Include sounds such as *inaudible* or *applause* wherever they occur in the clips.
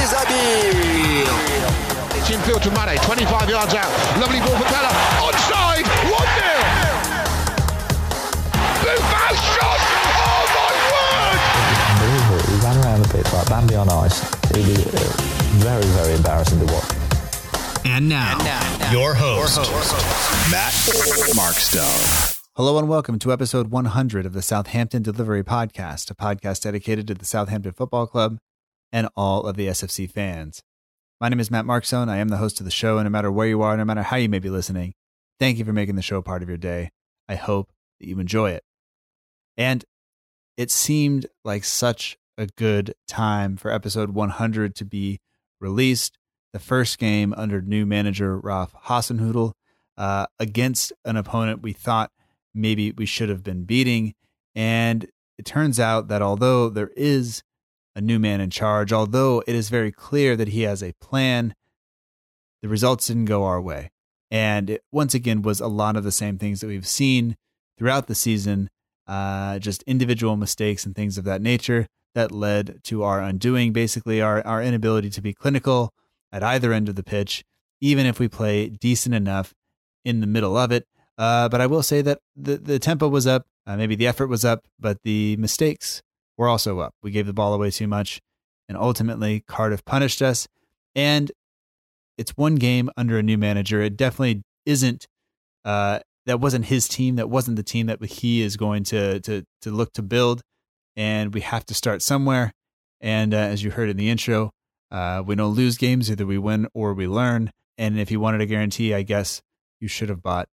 is Habib. It's infield to Mane, 25 yards out. Lovely ball for Pellè. Onside, 1 0. Buffon! Oh my word! Unbelievable. He ran around the pitch like Bambi on ice. It was uh, very, very embarrassing to watch. And now, and now, now your, host, your, host, Matt Markstone. Hello and welcome to episode 100 of the Southampton Delivery Podcast, a podcast dedicated to the Southampton Football Club and all of the SFC fans. My name is Matt Markstone. I am the host of the show, and no matter where you are, no matter how you may be listening, thank you for making the show part of your day. I hope that you enjoy it. And it seemed like such a good time for episode 100 to be released. The first game under new manager Ralph Hasenhüttl uh, against an opponent we thought maybe we should have been beating. And it turns out that although there is a new man in charge, although it is very clear that he has a plan, the results didn't go our way. And it once again was a lot of the same things that we've seen throughout the season, uh, just individual mistakes and things of that nature that led to our undoing, basically our, our inability to be clinical at either end of the pitch, even if we play decent enough in the middle of it. Uh, but I will say that the, the tempo was up, uh, maybe the effort was up, but the mistakes were also up. We gave the ball away too much, and ultimately Cardiff punished us. And it's one game under a new manager. It definitely isn't. Uh, that wasn't his team. That wasn't the team that he is going to to to look to build. And we have to start somewhere. And uh, as you heard in the intro, uh, we don't lose games; either we win or we learn. And if you wanted a guarantee, I guess you should have bought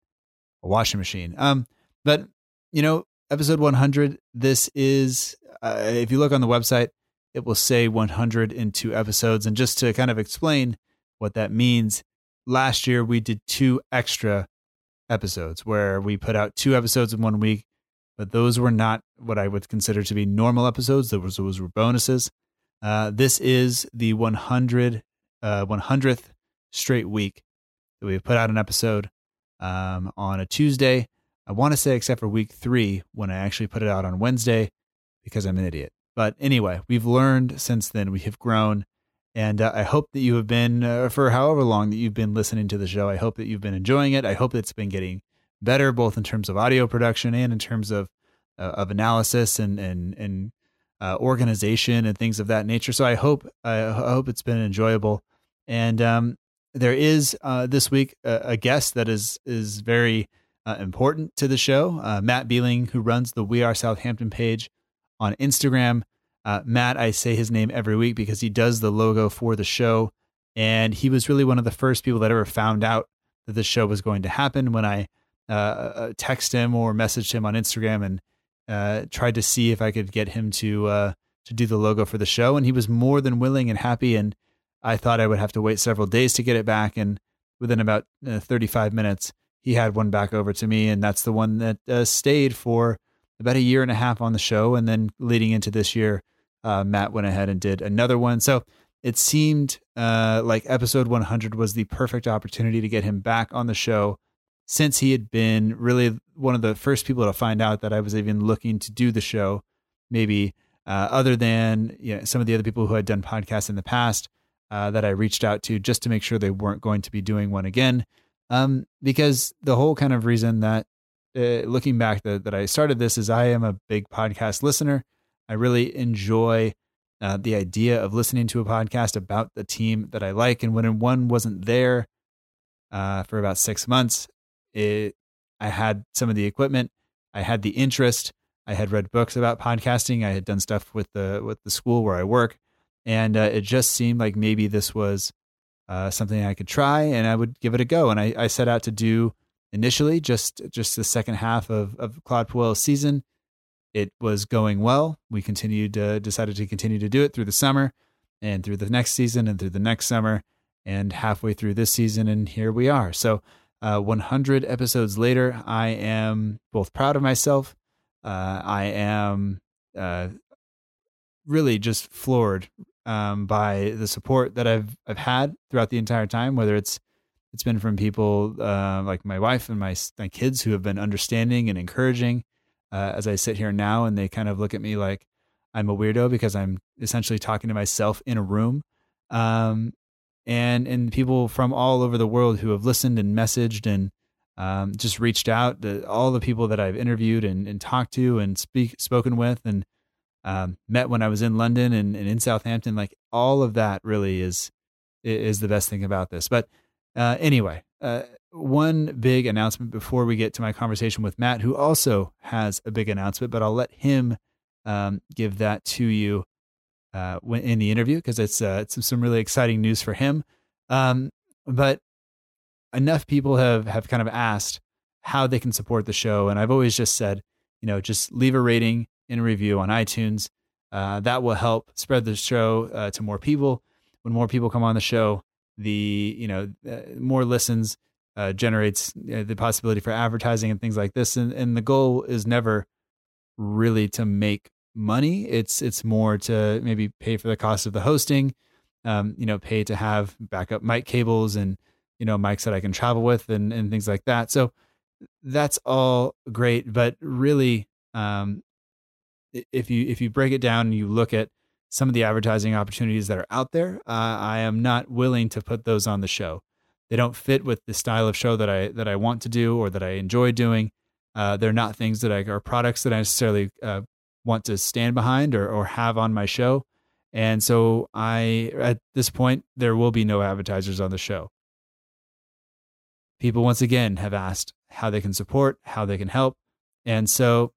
a washing machine. Um, but you know, episode 100. This is uh, if you look on the website, it will say 102 episodes. And just to kind of explain what that means, last year we did two extra episodes where we put out two episodes in one week, but those were not what I would consider to be normal episodes. Those, those were bonuses. Uh, this is the 100, uh, 100th straight week that we've put out an episode um, on a Tuesday. I want to say, except for week three, when I actually put it out on Wednesday, because I'm an idiot. But anyway, we've learned since then. We have grown. And uh, I hope that you have been, uh, for however long that you've been listening to the show, I hope that you've been enjoying it. I hope that it's been getting better, both in terms of audio production and in terms of uh, of analysis and and and uh, organization and things of that nature. So I hope I hope it's been enjoyable. And um, there is uh, this week a, a, guest that is is very uh, important to the show, Matt Beeling, who runs the We Are Southampton page on Instagram. Uh, Matt, I say his name every week because he does the logo for the show. And he was really one of the first people that ever found out that the show was going to happen when I uh, uh text him or messaged him on Instagram and uh, tried to see if I could get him to uh, to do the logo for the show. And he was more than willing and happy. And I thought I would have to wait several days to get it back. And within about uh, 35 minutes, he had one back over to me. And that's the one that stayed for about a year and a half on the show. And then leading into this year, uh, Matt went ahead and did another one. So it seemed uh, like episode 100 was the perfect opportunity to get him back on the show since he had been really one of the first people to find out that I was even looking to do the show, maybe uh, other than you know, some of the other people who had done podcasts in the past uh, that I reached out to just to make sure they weren't going to be doing one again. Um, because the whole kind of reason that uh, looking back that, that I started this is I am a big podcast listener. I really enjoy uh, the idea of listening to a podcast about the team that I like. And when one wasn't there uh, for about six months, it, I had some of the equipment, I had the interest, I had read books about podcasting, I had done stuff with the with the school where I work, and uh, it just seemed like maybe this was uh, something I could try, and I would give it a go. And I, I set out to do initially just just the second half of of Claude Puel's season it was going well. We continued, decided to continue to do it through the summer. and through the next season and through the next summer and halfway through this season. And here we are. So, uh, 100 episodes later, I am both proud of myself. Uh, I am uh, really just floored um, by the support that I've I've had throughout the entire time. Whether it's it's been from people uh, like my wife and my my kids who have been understanding and encouraging uh, as I sit here now, and they kind of look at me like I'm a weirdo because I'm essentially talking to myself in a room. Um, and and people from all over the world who have listened and messaged and um, just reached out. The, all the people that I've interviewed and, and talked to and speak spoken with and um, met when I was in London and, and, in Southampton, like all of that really is is the best thing about this. But uh, anyway, uh, one big announcement before we get to my conversation with Matt, who also has a big announcement, but I'll let him um, give that to you uh, in the interview because it's uh, it's some really exciting news for him. Um, but enough people have have kind of asked how they can support the show, and I've always just said, you know, just leave a rating and a review on iTunes. Uh, that will help spread the show uh, to more people. When more people come on the show, the you know uh, more listens uh, generates uh, the possibility for advertising and things like this. And and the goal is never really to make money. It's it's more to maybe pay for the cost of the hosting, um, you know, pay to have backup mic cables and you know mics that I can travel with and and things like that. So that's all great, but really, um, if you if you break it down and you look at some of the advertising opportunities that are out there, uh, I am not willing to put those on the show. They don't fit with the style of show that I that I want to do or that I enjoy doing. Uh, they're not things that I are products that I necessarily uh, want to stand behind or, or have on my show. And so I, at this point, there will be no advertisers on the show. People once again have asked how they can support, how they can help. And so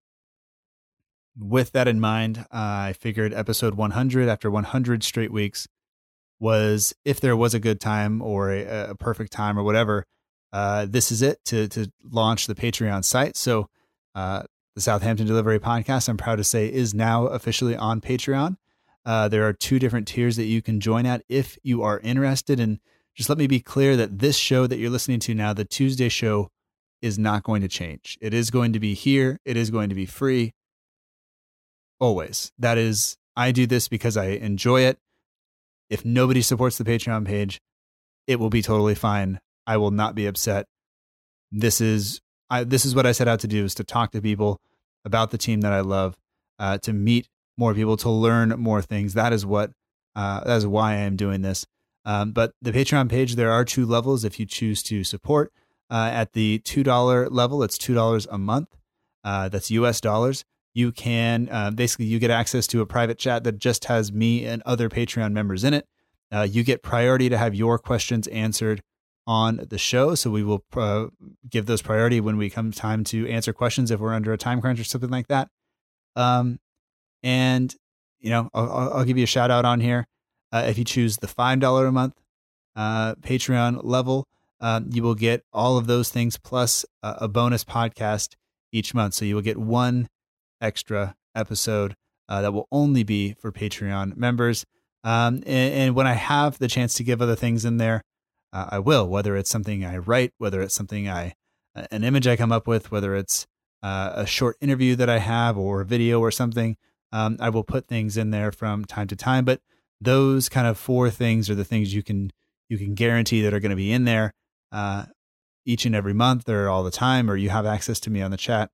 with that in mind, I figured episode 100 after 100 straight weeks was if there was a good time or a, a perfect time or whatever, uh, this is it to to launch the Patreon site. So uh, the Southampton Delivery Podcast, I'm proud to say, is now officially on Patreon. Uh, there are two different tiers that you can join at if you are interested. And just let me be clear that this show that you're listening to now, the Tuesday show, is not going to change. It is going to be here. It is going to be free. Always. That is, I do this because I enjoy it. If nobody supports the Patreon page, it will be totally fine. I will not be upset. This is I, this is what I set out to do: is to talk to people about the team that I love, uh, to meet more people, to learn more things. That is what uh, that is why I am doing this. Um, but the Patreon page, there are two levels if you choose to support. Uh, at the two dollar level, it's two dollars a month. Uh, that's U.S. dollars. You can uh, basically you get access to a private chat that just has me and other Patreon members in it. Uh, you get priority to have your questions answered on the show. So we will uh, give those priority when we come time to answer questions if we're under a time crunch or something like that. Um, and you know, I'll, I'll, give you a shout out on here. Uh, if you choose the five dollar a month uh, Patreon level, um, you will get all of those things plus a, a, bonus podcast each month. So you will get one extra episode uh, that will only be for Patreon members. Um, and, and, when I have the chance to give other things in there, uh, I will, whether it's something I write, whether it's something I, an image I come up with, whether it's uh, a short interview that I have or a video or something. Um, I will put things in there from time to time, but those kind of four things are the things you can you can guarantee that are going to be in there uh, each and every month or all the time, or you have access to me on the chat.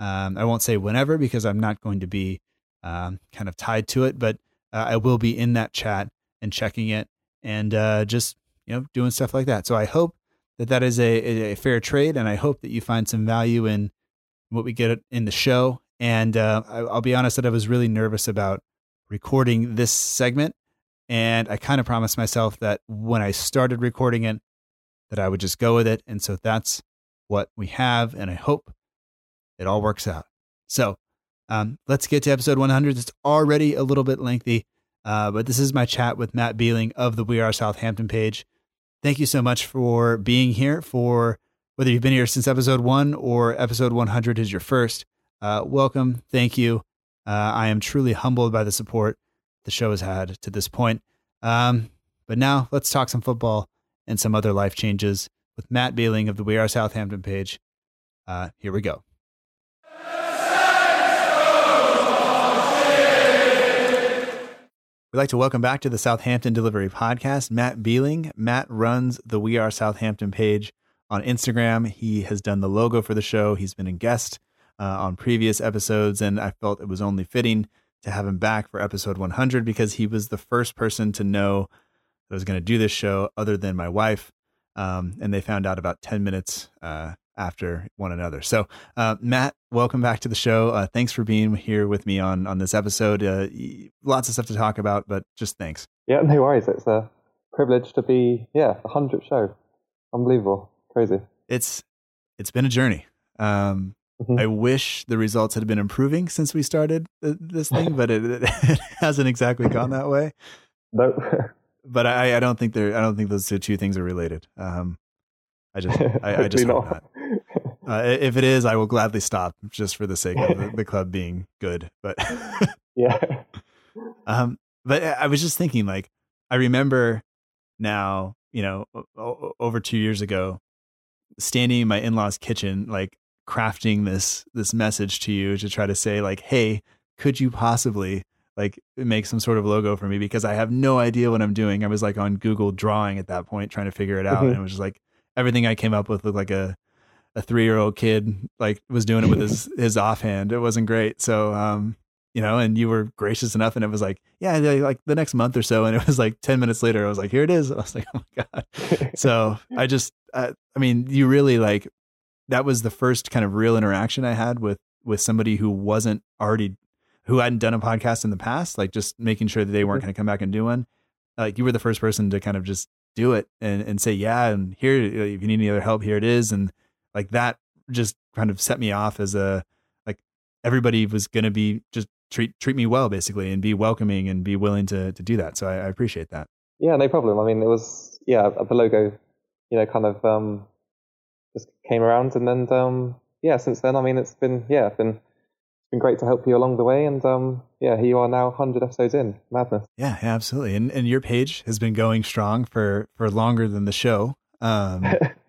Um, I won't say whenever because I'm not going to be um, kind of tied to it, but uh, I will be in that chat and checking it and uh, just you know, doing stuff like that. So I hope that that is a, a fair trade, and I hope that you find some value in what we get in the show. And uh, I, I'll be honest that I was really nervous about recording this segment, and I kind of promised myself that when I started recording it, that I would just go with it. And so that's what we have, and I hope it all works out. So um, let's get to episode 100. It's already a little bit lengthy, uh, but this is my chat with Matt Beeling of the We Are Southampton page thank you so much for being here. For whether you've been here since episode one or episode 100 is your first, uh, welcome. Thank you. Uh, I am truly humbled by the support the show has had to this point. Um, but now let's talk some football and some other life changes with Matt Beeling of the We Are Southampton page. Uh, here we go. We'd like to welcome back to the Southampton Delivery Podcast, Matt Beeling. Matt runs the We Are Southampton page on Instagram. He has done the logo for the show. He's been a guest uh, on previous episodes, and I felt it was only fitting to have him back for episode 100 because he was the first person to know that I was going to do this show other than my wife. Um, and they found out about 10 minutes uh, after one another. So, uh, Matt, welcome back to the show. Uh, thanks for being here with me on on this episode. Uh, lots of stuff to talk about, but just thanks. Yeah, no worries. It's a privilege to be yeah the hundredth show. Unbelievable, crazy. It's it's been a journey. Um, mm-hmm. I wish the results had been improving since we started this thing, but it, *laughs* it hasn't exactly gone that way. Nope. but I, I don't think they're I don't think those two things are related. Um, I just I, I *laughs* just hope not. Uh, if it is, I will gladly stop just for the sake of the, the club being good. But *laughs* *laughs* yeah, um, but I was just thinking, like, I remember now, you know, over two years ago, standing in my in-laws' kitchen, like crafting this this message to you to try to say, like, hey, could you possibly like make some sort of logo for me because I have no idea what I'm doing. I was like on Google drawing at that point trying to figure it out mm-hmm. and it was just like everything I came up with looked like a a three year old kid like was doing it with his his offhand. It wasn't great. So um, you know, and you were gracious enough, and it was like, yeah, like the next month or so, and it was like ten minutes later, I was like, here it is. I was like, oh my god. so I just, I, I mean, you really like that was the first kind of real interaction I had with with somebody who wasn't already who hadn't done a podcast in the past, like just making sure that they weren't mm-hmm. going to come back and do one. Like you were the first person to kind of just do it and, and say, yeah, and here, if you need any other help, here it is. And like that just kind of set me off as a like everybody was going to be just treat treat me well basically and be welcoming and be willing to to do that. So I, I appreciate that. Yeah, no problem. I mean, it was yeah the logo, you know, kind of um just came around and then um yeah since then I mean it's been yeah it's been it's been great to help you along the way and um yeah here you are now 100 episodes in madness yeah, yeah absolutely and and your page has been going strong for for longer than the show um *laughs*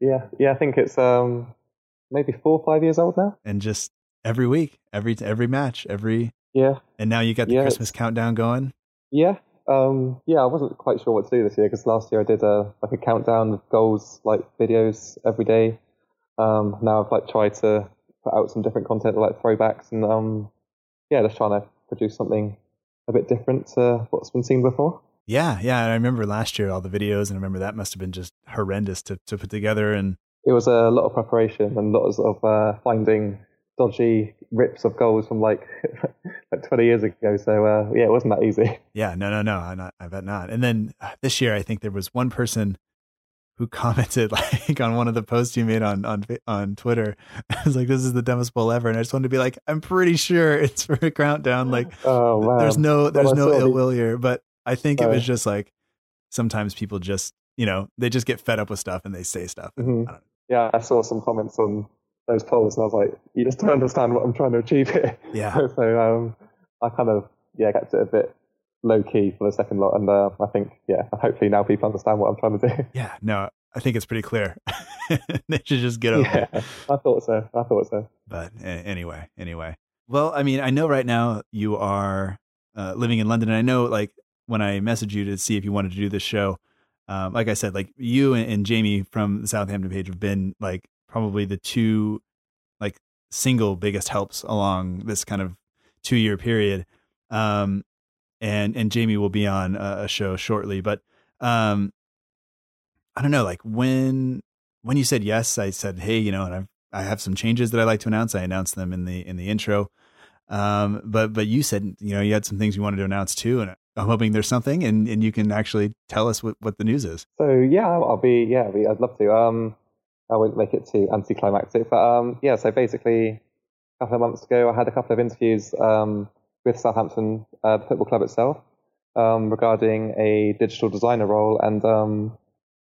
Yeah, yeah, I think it's um maybe four or five years old now. And just every week, every every match, every yeah. And now you got the yeah, Christmas countdown going. Yeah, um, yeah. I wasn't quite sure what to do this year because last year I did a like a countdown of goals, like videos every day. Um, now I've like tried to put out some different content like throwbacks and um, yeah, just trying to produce something a bit different to what's been seen before. Yeah, yeah. I remember last year all the videos, and I remember that must have been just horrendous to, to put together. And it was a lot of preparation and lots of uh, finding dodgy rips of goals from like *laughs* like 20 years ago. So uh, yeah, it wasn't that easy. *laughs* Yeah, no, no, no. I, not, I bet not. And then uh, this year, I think there was one person who *laughs* commented like on one of the posts you made on on on Twitter. I was like, "This is the dumbest bowl ever," and I just wanted to be like, "I'm pretty sure it's for a countdown." Like, oh, there's no there's well, no ill will here, but I think it was just like sometimes people just, you know, they just get fed up with stuff and they say stuff. Mm-hmm. I yeah, I saw some comments on those polls and I was like, you just don't understand what I'm trying to achieve here. Yeah. *laughs* so um, I kind of, yeah, kept it a bit low key for the second lot. And uh, I think, yeah, hopefully now people understand what I'm trying to do. *laughs* Yeah, no, I think it's pretty clear. *laughs* they should just get over yeah, it. I thought so. I thought so. But anyway, anyway. Well, I mean, I know right now you are uh, living in London, and I know like when I messaged you to see if you wanted to do this show, um, like I said, like you and, and, Jamie from the Southampton page have been like probably the two like single biggest helps along this kind of two year period. Um, and and Jamie will be on a, a show shortly, but um, I don't know, like when when you said yes, I said, hey, you know, and I've I have some changes that I like to announce. I announced them in the in the intro. Um, but but you said you know you had some things you wanted to announce too, and I'm hoping there's something, and, and you can actually tell us what, what the news is. So yeah, I'll be yeah, I'd love to. Um, I won't make it too anticlimactic, but um, yeah. So basically, a couple of months ago, I had a couple of interviews um, with Southampton uh, football club itself um, regarding a digital designer role, and um,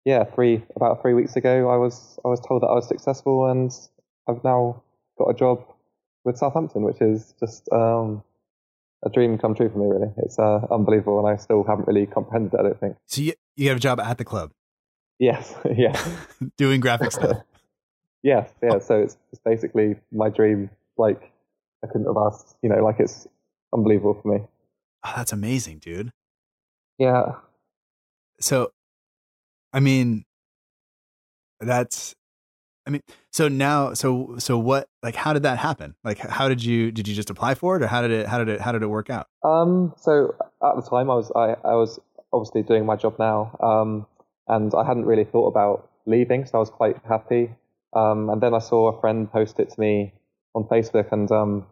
yeah, three about three weeks ago, I was I was told that I was successful, and I've now got a job with Southampton, which is just um, a dream come true for me. Really, it's uh, unbelievable, and I still haven't really comprehended it. I don't think. So you you have a job at the club Yes, *laughs* yeah, *laughs* doing graphic stuff. *laughs* yes, yeah. So it's, it's basically my dream. Like I couldn't have asked. You know, like it's unbelievable for me. Oh, that's amazing, dude. Yeah. So, I mean, that's, I mean, so now, so so what? Like, how did that happen? Like, how did you did you just apply for it, or how did it how did it how did it work out? Um. So at the time, I was I, I was obviously doing my job now. Um. And I hadn't really thought about leaving, so I was quite happy. Um. And then I saw a friend post it to me on Facebook, and um,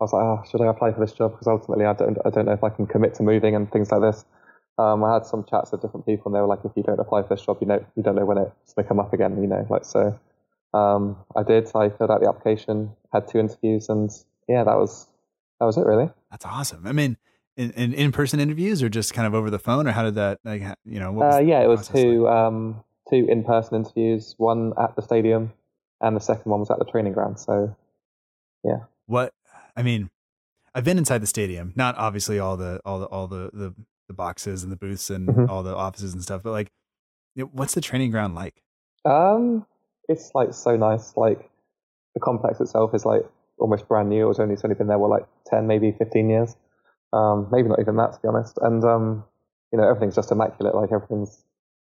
I was like, oh, should I apply for this job? Because ultimately, I don't I don't know if I can commit to moving and things like this. Um, I had some chats with different people, and they were like, if you don't apply for this job, you know you don't know when it's going to come up again. You know, like so. Um, I did. I filled out the application, had two interviews, and yeah, that was that was it really. That's awesome. I mean, in in, in person interviews or just kind of over the phone, or how did that like you know? What was Uh, yeah, it was two like? um, two in person interviews, one at the stadium, and the second one was at the training ground. So yeah. What I mean, I've been inside the stadium, not obviously all the all the all the the, the boxes and the booths and Mhm. all the offices and stuff, but like, what's the training ground like? um, it's like so nice. Like the complex itself is like almost brand new. It was only it's only been there for like ten, maybe fifteen years. Um, maybe not even that to be honest. And um, you know everything's just immaculate. Like everything's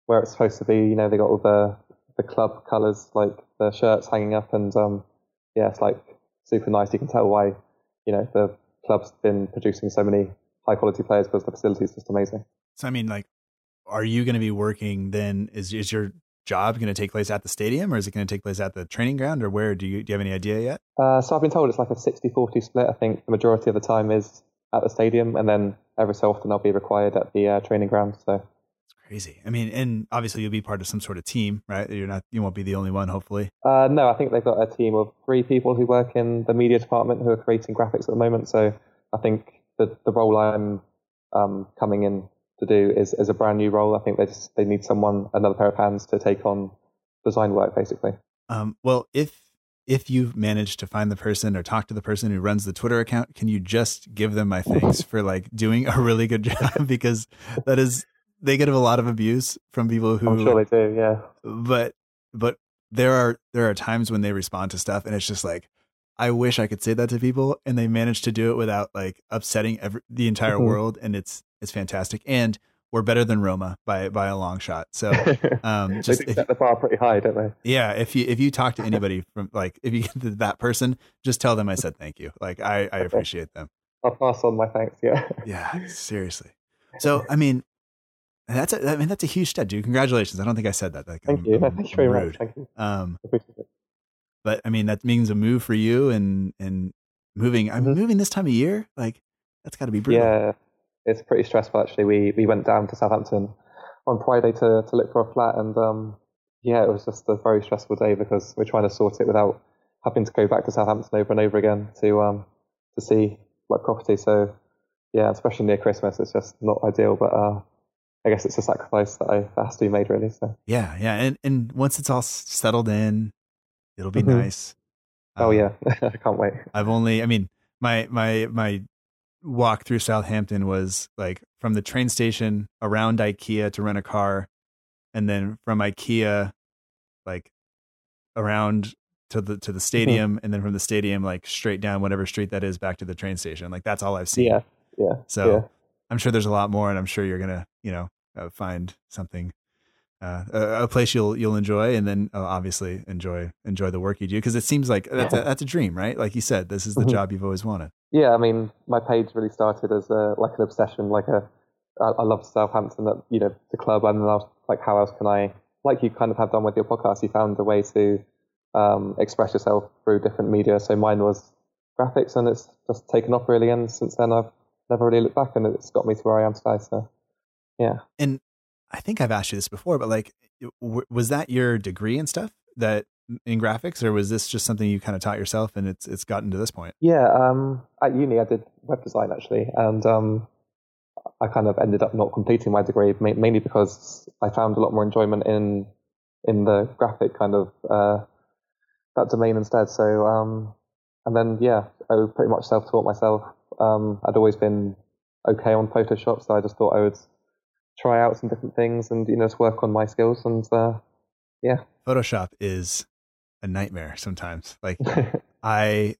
where it's supposed to be. You know they got all the the club colours, like the shirts hanging up, and um, yeah, it's like super nice. You can tell why you know the club's been producing so many high quality players because the facility is just amazing. So I mean, like, are you going to be working then? Is is your job going to take place at the stadium, or is it going to take place at the training ground, or where? Do you do you have any idea yet? Uh, so I've been told it's like a 60-40 split. I think the majority of the time is at the stadium, and then every so often I'll be required at the uh, training ground. So It's crazy. I mean, and obviously you'll be part of some sort of team, right? You're not, you won't be the only one, hopefully. uh, no, I think they've got a team of three people who work in the media department who are creating graphics at the moment. So I think the the role I'm um, coming in to do is, is a brand new role. I think they just they need someone, another pair of hands to take on design work, basically. Um, well, if if you've managed to find the person or talk to the person who runs the Twitter account, can you just give them my thanks for like doing a really good job *laughs* because that is they get a lot of abuse from people who I'm sure they do. Yeah. but but there are there are times when they respond to stuff and it's just like I wish I could say that to people and they manage to do it without like upsetting every, the entire Mhm. world and it's it's fantastic and we're better than Roma by by a long shot. So *laughs* um they just if, set the bar pretty high, don't they? yeah, if you if you talk to anybody from like if you get to that person, just tell them I said thank you. Like I I *laughs* appreciate them. I'll pass on my thanks. Yeah. Yeah, seriously. So I mean that's a I mean that's a huge step, dude. Congratulations. I don't think I said that. Like, Thank I'm- you. I'm- Thank you very much. Thank you. Um but I mean that means a move for you and and moving. I'm Mhm. moving this time of year. Like that's got to be brutal. Yeah, it's pretty stressful actually. We we went down to Southampton on Friday to to look for a flat, and um, yeah, it was just a very stressful day because we're trying to sort it without having to go back to Southampton over and over again to um to see like property. So yeah, especially near Christmas, it's just not ideal. But uh, I guess it's a sacrifice that I that has to be made really. So yeah, yeah. And and once it's all settled in, it'll be Mhm. nice. oh Um, yeah, *laughs* I can't wait. I've only. I mean, my my my walk through Southampton was like from the train station around IKEA to rent a car, and then from IKEA, like around to the to the stadium, and then from the stadium like straight down whatever street that is back to the train station. Like that's all I've seen. Yeah, yeah. So yeah. I'm sure there's a lot more, and I'm sure you're gonna, you know, uh, find something, uh, a, a place you'll you'll enjoy, and then uh, obviously enjoy enjoy the work you do because it seems like that's a, that's a dream, right? Like you said, this is the Mhm. job you've always wanted. Yeah, I mean, my page really started as a, like an obsession, like a, I, I love Southampton, that you know, the club, and then I was like, how else can I, like you kind of have done with your podcast, you found a way to um, express yourself through different media. So mine was graphics, and it's just taken off really, and since then I've never really looked back, and it's got me to where I am today. So yeah, And I think I've asked you this before, but like, w- was that your degree and stuff that in graphics, or was this just something you kind of taught yourself and it's it's gotten to this point? yeah. Um, at uni, I did web design actually, and um, I kind of ended up not completing my degree ma- mainly because I found a lot more enjoyment in in the graphic kind of uh, that domain instead. So um, and then yeah, I was pretty much self taught myself Um, I'd always been okay on Photoshop, so I just thought I would try out some different things and you know to work on my skills and uh, yeah. Photoshop is a nightmare sometimes. Like *laughs* I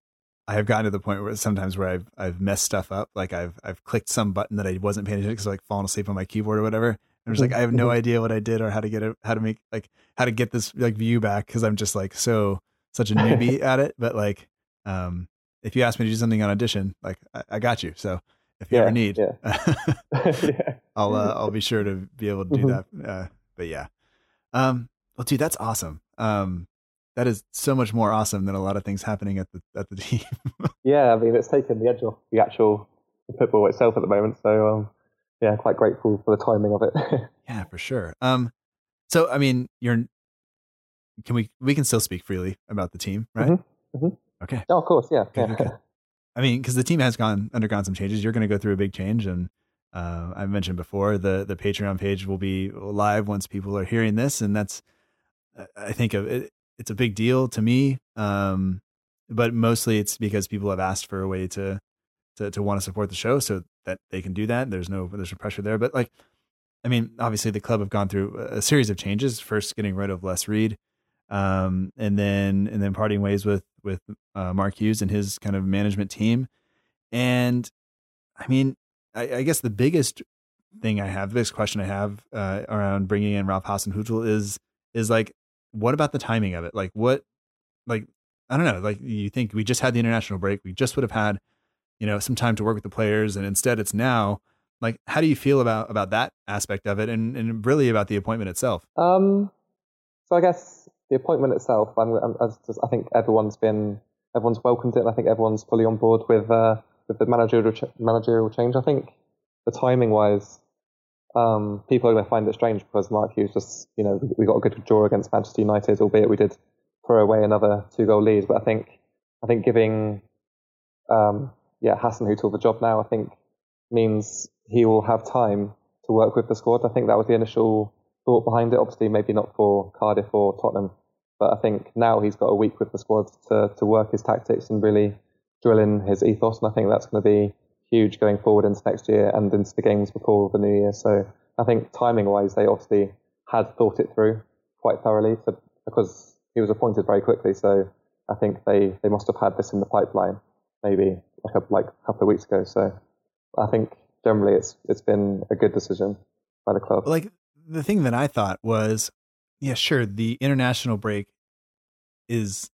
I have gotten to the point where sometimes where I've I've messed stuff up. Like I've I've clicked some button that I wasn't paying attention because like falling asleep on my keyboard or whatever. And it's like I have no idea what I did or how to get it, how to make like how to get this like view back because I'm just like so such a newbie *laughs* at it. But like, um, if you ask me to do something on audition, like I, I got you. So if you Yeah, ever need, yeah. *laughs* *laughs* I'll uh, I'll be sure to be able to do that. Uh, but yeah, um, well, dude, that's awesome. Um, that is so much more awesome than a lot of things happening at the at the *laughs* team. Yeah, I mean, it's taken the edge off the actual football itself at the moment. So, um, yeah, quite grateful for the timing of it. yeah, for sure. Um, so I mean, you're can we we can still speak freely about the team, right? Mhm, mhm. Okay. oh, of course, yeah. Good, yeah. good. I mean, because the team has gone undergone some changes. You're going to go through a big change, and uh, I mentioned before the the Patreon page will be live once people are hearing this, and that's I think it, it's a big deal to me. Um, but mostly it's because people have asked for a way to to to want to support the show, so that they can do that. There's no there's no pressure there, but like. I mean, obviously the club have gone through a series of changes. First, getting rid of Les Reed, um, and then and then parting ways with with uh, Mark Hughes and his kind of management team. And I mean, I, I guess the biggest thing I have, the biggest question I have uh, around bringing in Ralph Hasenhüttl is is like, what about the timing of it? Like, what, like, I don't know. Like, you think we just had the international break, we just would have had, you know, some time to work with the players, and instead it's now. Like, how do you feel about about that aspect of it, and and really about the appointment itself? Um, so I guess the appointment itself, I'm, I'm, I think everyone's been, everyone's welcomed it. And I think everyone's fully on board with uh, with the managerial ch- managerial change. I think the timing wise, um, people are going to find it strange because Mark Hughes just, you know, we got a good draw against Manchester United, albeit we did throw away another two goal lead. But I think, I think giving, um, yeah, Hasenhüttl the job now, I think means he will have time to work with the squad. I think that was the initial thought behind it. Obviously, maybe not for Cardiff or Tottenham, but I think now he's got a week with the squad to, to work his tactics and really drill in his ethos. And I think that's going to be huge going forward into next year and into the games before the new year. So I think timing wise, they obviously had thought it through quite thoroughly to, because he was appointed very quickly. So I think they, they must have had this in the pipeline maybe like a, like a couple of weeks ago. So I think generally it's it's been a good decision by the club. like the thing that I thought was, yeah, sure, the international break is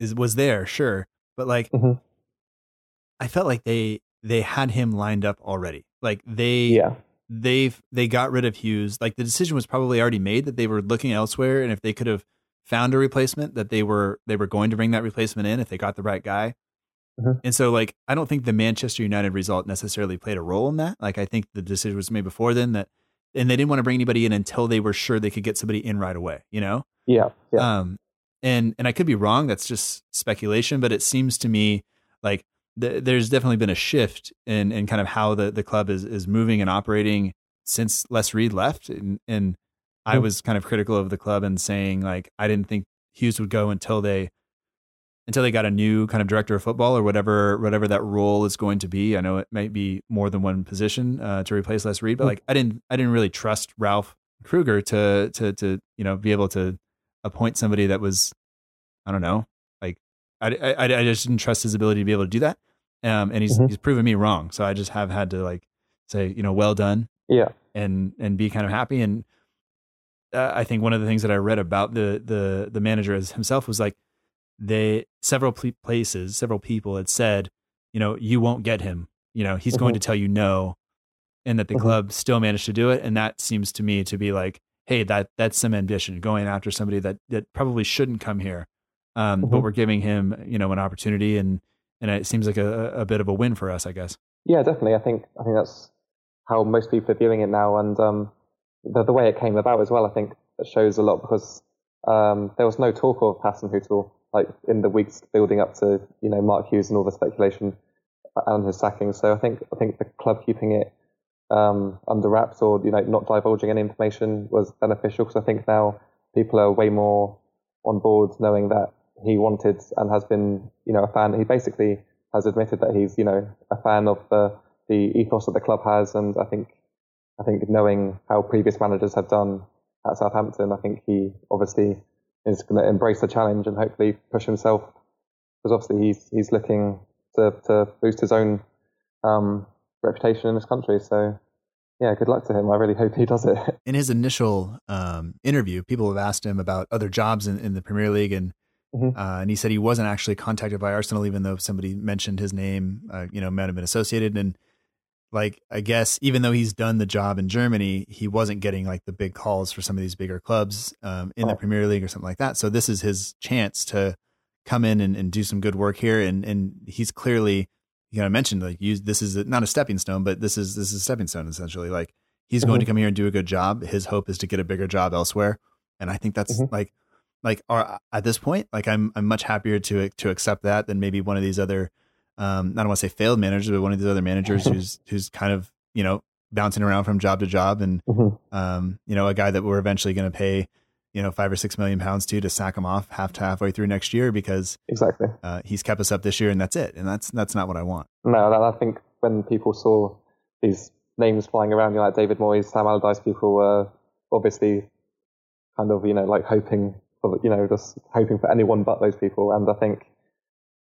is was there, sure, but like Mhm. I felt like they they had him lined up already. Like they Yeah. they've they got rid of Hughes. Like the decision was probably already made that they were looking elsewhere, and if they could have found a replacement, that they were they were going to bring that replacement in if they got the right guy. Mhm. And so, like, I don't think the Manchester United result necessarily played a role in that. Like, I think the decision was made before then that, and they didn't want to bring anybody in until they were sure they could get somebody in right away. You know, Yeah. Yeah. um, and and I could be wrong. That's just speculation, but it seems to me like th- there's definitely been a shift in in kind of how the the club is is moving and operating since Les Reed left. And and I Hmm. was kind of critical of the club and saying like I didn't think Hughes would go until they until they got a new kind of director of football or whatever whatever that role is going to be. I know it might be more than one position uh, to replace Les Reed, but Hmm. like I didn't I didn't really trust Ralph Krueger to to to you know be able to appoint somebody that was I don't know like I, I, I just didn't trust his ability to be able to do that. Um, and he's Mhm. he's proven me wrong. So I just have had to like say you know well done yeah. and and be kind of happy. And uh, I think one of the things that I read about the the the manager as himself was like they several pl- places, several people had said, you know, you won't get him. You know, he's going Mhm. to tell you no, and that the Mhm. club still managed to do it. And that seems to me to be like, hey, that that's some ambition going after somebody that that probably shouldn't come here, um, but Mhm. we're giving him you know an opportunity, and and it seems like a, a bit of a win for us, I guess. Yeah, definitely. I think I think that's how most people are viewing it now, and um, the the way it came about as well. I think that shows a lot because um, there was no talk of Hasenhüttl like in the weeks building up to you know Mark Hughes and all the speculation and his sacking. So I think I think the club keeping it um, under wraps or you know not divulging any information was beneficial because I think now people are way more on board knowing that he wanted and has been you know a fan. He basically has admitted that he's you know a fan of the the ethos that the club has, and I think I think knowing how previous managers have done at Southampton, I think he obviously is going to embrace the challenge and hopefully push himself because obviously he's he's looking to to boost his own um, reputation in this country. So yeah, good luck to him. I really hope he does it. *laughs* In his initial um, interview, people have asked him about other jobs in, in the Premier League, and mm-hmm. uh, and he said he wasn't actually contacted by Arsenal, even though somebody mentioned his name. Uh, you know, might have been associated, and like I guess even though he's done the job in Germany, he wasn't getting like the big calls for some of these bigger clubs um, in the Premier League or something like that. So this is his chance to come in and, and do some good work here, and and he's clearly you know I mentioned like you, this is not a stepping stone, but this is this is a stepping stone essentially. Like he's mm-hmm. going to come here and do a good job. His hope is to get a bigger job elsewhere, and I think that's mm-hmm. like like are, at this point like I'm I'm much happier to to accept that than maybe one of these other um, I don't want to say failed managers, but one of these other managers *laughs* who's who's kind of you know bouncing around from job to job, and mm-hmm. um, you know a guy that we're eventually going to pay you know five or six million pounds to to sack him off half to halfway through next year because exactly uh, he's kept us up this year and that's it, and that's that's not what I want. No, I think when people saw these names flying around, you know, like David Moyes, Sam Allardyce, people were obviously kind of you know like hoping for you know just hoping for anyone but those people, and I think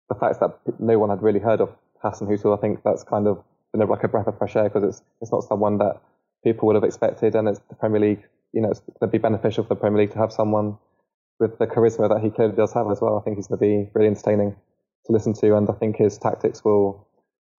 the fact that no one had really heard of Hasenhüttl, I think that's kind of been like a breath of fresh air because it's it's not someone that people would have expected, and it's the Premier League. You know, it's going to be beneficial for the Premier League to have someone with the charisma that he clearly does have as well. I think he's going to be really entertaining to listen to, and I think his tactics will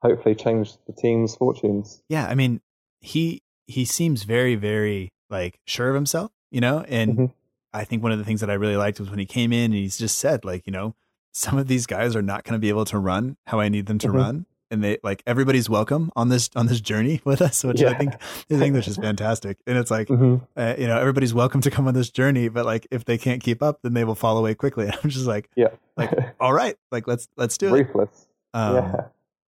hopefully change the team's fortunes. Yeah, I mean, he he seems very very like sure of himself, you know, and mm-hmm. I think one of the things that I really liked was when he came in and he's just said like, you know, some of these guys are not going to be able to run how I need them to mm-hmm. run. And they like everybody's welcome on this on this journey *laughs* with us, which yeah. I think is English is fantastic. And it's like mm-hmm. uh, you know everybody's welcome to come on this journey, but like if they can't keep up, then they will fall away quickly. *laughs* And I'm just like, yeah, like *laughs* all right, like let's let's do Ruthless. it. Um, yeah.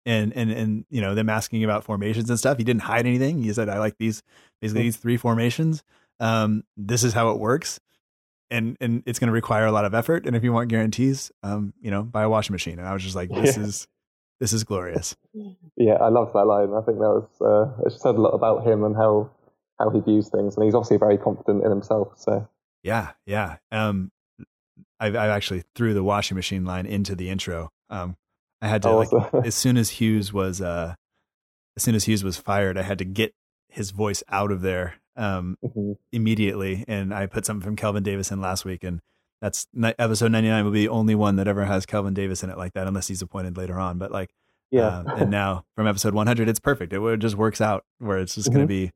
And and and you know them asking about formations and stuff. He didn't hide anything. He said, "I like these basically mm-hmm. these three formations. Um, this is how it works." And and it's going to require a lot of effort. And if you want guarantees, um, you know, buy a washing machine. And I was just like, this yeah. is this is glorious. Yeah, I loved that line. I think that was uh, it said a lot about him and how how he views things, and he's obviously very confident in himself. So yeah, yeah. Um, I I actually threw the washing machine line into the intro. Um, I had to oh, like as soon as Hughes was uh, as soon as Hughes was fired, I had to get his voice out of there um, mm-hmm. immediately. And I put something from Kelvin Davis in last week, and that's episode 99 will be the only one that ever has Kelvin Davis in it like that, unless he's appointed later on. But like, yeah. Um, and now from episode 100, it's perfect. It, it just works out where it's just mm-hmm. going to be,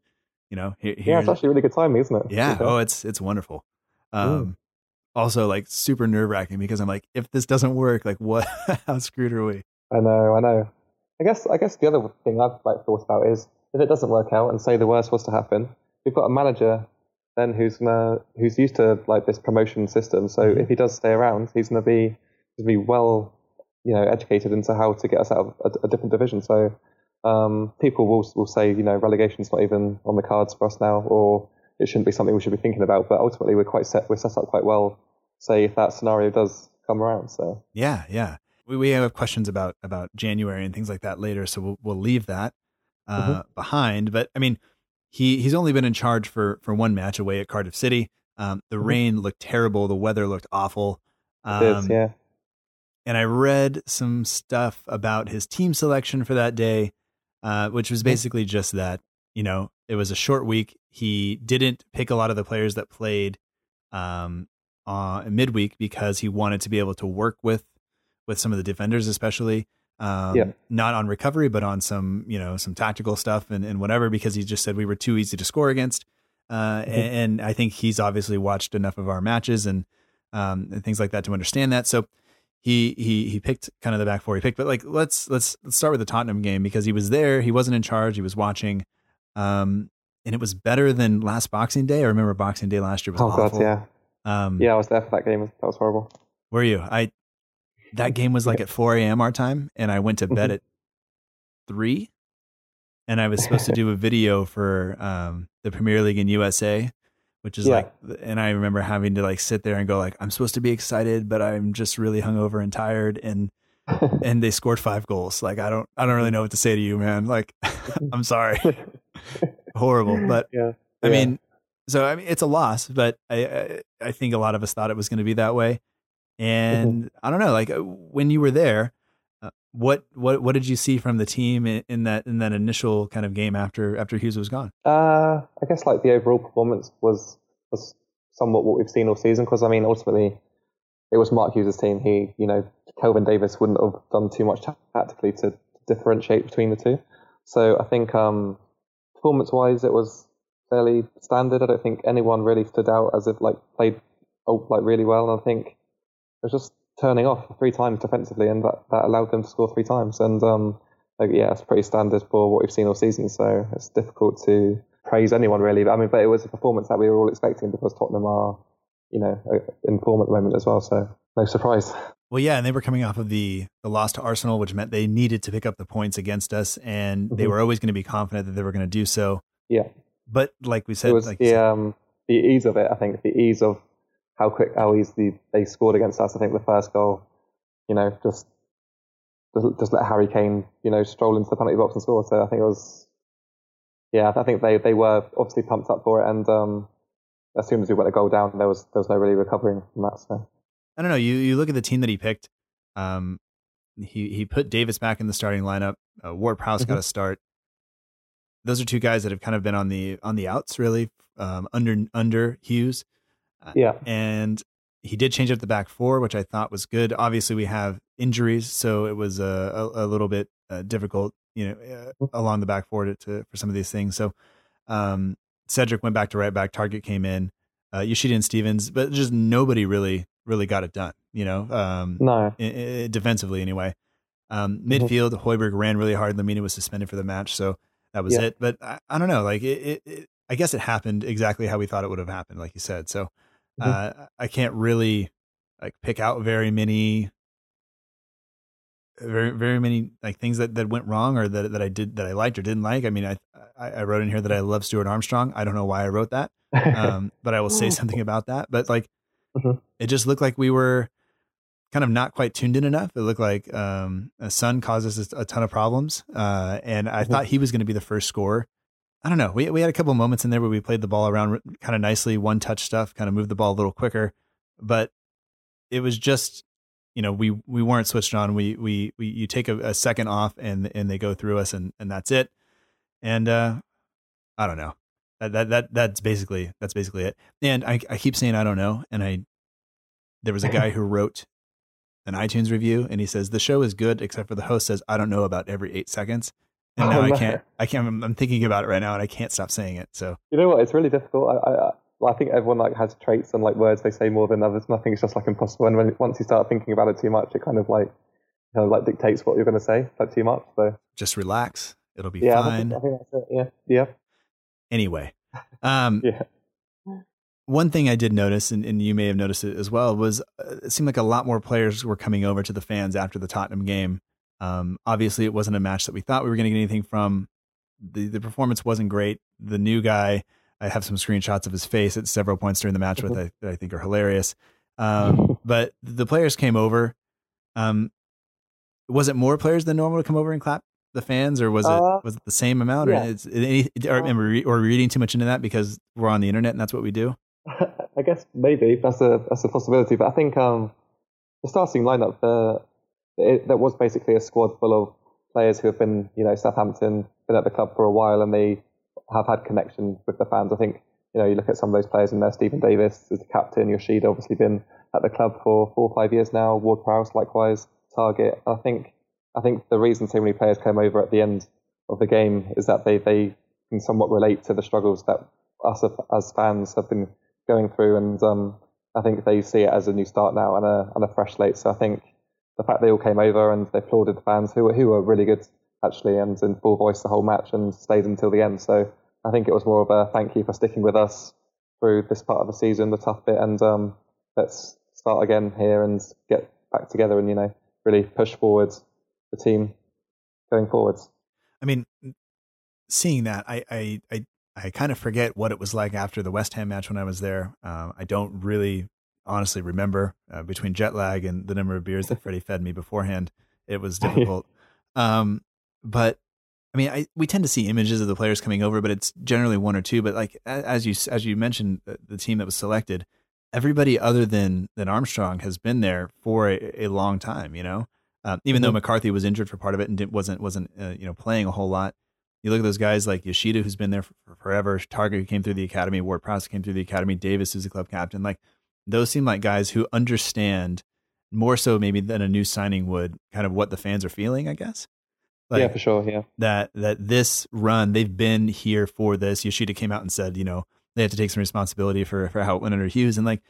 you know, here, yeah, it's actually really good timing, isn't it? Yeah. Oh, it's, it's wonderful. Um, mm. also like super nerve wracking because I'm like, if this doesn't work, like what, *laughs* how screwed are we? I know, I know. I guess, I guess the other thing I've like thought about is if it doesn't work out and say the worst was to happen, we've got a manager then who's gonna who's used to like this promotion system. So mm-hmm. if he does stay around, he's gonna be he's gonna be well, you know, educated into how to get us out of a, a different division. So um, people will will say, you know, relegation's not even on the cards for us now, or it shouldn't be something we should be thinking about. But ultimately, we're quite set. We're set up quite well. Say if that scenario does come around. So yeah, yeah. We we have questions about about January and things like that later, so we'll we'll leave that uh, mm-hmm. behind. But I mean he he's only been in charge for for one match away at Cardiff City. Um, the mm-hmm. rain looked terrible. The weather looked awful. Um, is, yeah. And I read some stuff about his team selection for that day, uh, which was basically just that. You know, it was a short week. He didn't pick a lot of the players that played um, uh, midweek because he wanted to be able to work with with some of the defenders, especially um, yeah. not on recovery, but on some, you know, some tactical stuff and, and whatever, because he just said we were too easy to score against. Uh, mm-hmm. and, and, I think he's obviously watched enough of our matches and, um, and things like that to understand that. So he, he, he picked kind of the back four he picked, but like, let's, let's, let's start with the Tottenham game because he was there. He wasn't in charge. He was watching. Um, and it was better than last Boxing Day. I remember Boxing Day last year was oh, awful. God, yeah. Um, yeah, I was there for that game. That was horrible. Were you? I that game was like at 4 a.m. our time, and I went to bed mm-hmm. at three. And I was supposed to *laughs* do a video for um, the Premier League in USA, which is yeah. like, and I remember having to like sit there and go like, I'm supposed to be excited, but I'm just really hungover and tired. And *laughs* and they scored five goals. Like I don't I don't really know what to say to you, man. Like *laughs* I'm sorry, horrible. But yeah, I yeah. mean, so I mean it's a loss, but I I, I think a lot of us thought it was going to be that way. And I don't know, like uh, when you were there, uh, what what what did you see from the team in, in that in that initial kind of game after after Hughes was gone? Uh, I guess like the overall performance was was somewhat what we've seen all season. Because I mean, ultimately, it was Mark Hughes' team. He, you know, Kelvin Davis wouldn't have done too much tactically to differentiate between the two. So I think um, performance-wise, it was fairly standard. I don't think anyone really stood out as if like played oh, like really well. And I think it was just turning off three times defensively, and that, that allowed them to score three times. And um, like, yeah, it's pretty standard for what we've seen all season. So it's difficult to praise anyone really. But I mean, but it was a performance that we were all expecting because Tottenham are, you know, in form at the moment as well. So no surprise. Well, yeah, and they were coming off of the the loss to Arsenal, which meant they needed to pick up the points against us, and mm-hmm. they were always going to be confident that they were going to do so. Yeah, but like we said, it was like the um the ease of it. I think the ease of how quick, how easily they scored against us. I think the first goal, you know, just just, let Harry Kane, you know, stroll into the penalty box and score. So I think it was, yeah, I think they they were obviously pumped up for it, and um, as soon as we went a goal down, there was there was no really recovering from that. So. I don't know. You you look at the team that he picked. Um, he he put Davis back in the starting lineup. Uh, Ward Prowse mm-hmm. got a start. Those are two guys that have kind of been on the on the outs, really, um, under under Hughes. Yeah, and he did change up the back four, which I thought was good. Obviously, we have injuries, so it was a a, a little bit uh, difficult, you know, uh, Mm-hmm. along the back four to, to, for some of these things. So um, Cedric went back to right back. Targett came in. Uh, Yoshida and Stephens, but just nobody really really got it done. You know, um, no, defensively anyway. Um, Mm-hmm. midfield, Højbjerg ran really hard. Lemina was suspended for the match, so that was Yeah. it. But I, I don't know. Like it, it, I guess it happened exactly how we thought it would have happened, like you said. So Mm-hmm. uh, I can't really like pick out very many, very very many like things that, that went wrong or that that I did that I liked or didn't like. I mean, I I, wrote in here that I love Stuart Armstrong. I don't know why I wrote that, *laughs* um, but I will say something about that. But like, Mhm. it just looked like we were kind of not quite tuned in enough. It looked like um, a Son causes a ton of problems, uh, and I Mhm. thought he was going to be the first scorer. I don't know. We we had a couple moments in there where we played the ball around kind of nicely, one touch stuff, kind of moved the ball a little quicker, but it was just you know we we weren't switched on. We we we you take a, a second off and and they go through us and and that's it. And uh, I don't know. That, that that that's basically that's basically it. And I I keep saying I don't know. And I there was a guy who wrote an iTunes review and he says the show is good except for the host says I don't know about every eight seconds. And now Oh, I can't I can't I'm, I'm thinking about it right now and I can't stop saying it. So You know what? It's really difficult. I, I, I think everyone like has traits and like words they say more than others. Nothing is just like impossible. And when once you start thinking about it too much, it kind of like kind of like dictates what you're going to say like too much. So just relax. It'll be yeah, I fine. think, I think that's it. Yeah, yeah, Anyway. Um *laughs* yeah. one thing I did notice, and, and you may have noticed it as well, was uh, it seemed like a lot more players were coming over to the fans after the Tottenham game. Um, obviously, it wasn't a match that we thought we were going to get anything from. The the performance wasn't great. The new guy, I have some screenshots of his face at several points during the match with I, that I think are hilarious. Um, *laughs* but the players came over. Um, was it more players than normal to come over and clap the fans, or was it Uh, was it the same amount? yeah. Or, is it any, or, am I re- or reading too much into that because we're on the internet and that's what we do? *laughs* I guess maybe that's a that's a possibility. But I think um, the starting lineup uh, it, that was basically a squad full of players who have been you know Southampton, been at the club for a while, and they have had connection with the fans. I think you know you look at some of those players in there. Steven Davis is the captain. Yoshida obviously been at the club for four or five years now. Ward Prowse likewise. Targett. I think I think the reason so many players came over at the end of the game is that they they can somewhat relate to the struggles that us as fans have been going through, and um, I think they see it as a new start now and a and a fresh slate. So I think the fact they all came over and they applauded the fans who were who were really good actually and in full voice the whole match and stayed until the end. So I think it was more of a thank you for sticking with us through this part of the season, the tough bit, and um, let's start again here and get back together and you know really push forward the team going forwards. I mean, seeing that, I, I, I, I kind of forget what it was like after the West Ham match when I was there. Um, I don't really honestly remember uh, between jet lag and the number of beers that Freddie fed me beforehand. it was *laughs* difficult. um, but I mean, I, we tend to see images of the players coming over, but it's generally one or two. But like as you as you mentioned, the team that was selected, everybody other than than Armstrong has been there for a, a long time. You know, um, even mm-hmm. though McCarthy was injured for part of it and wasn't wasn't uh, you know playing a whole lot. You look at those guys like Yoshida, who's been there for, for forever. Targett, who came through the academy. Ward Prowse came through the academy. Davis, who's the club captain. Like those seem like guys who understand more so maybe than a new signing would kind of what the fans are feeling. I guess. Like, yeah, for sure. Yeah. That that this run, they've been here for this. Yoshida came out and said, you know, they have to take some responsibility for for how it went under Hughes, and like,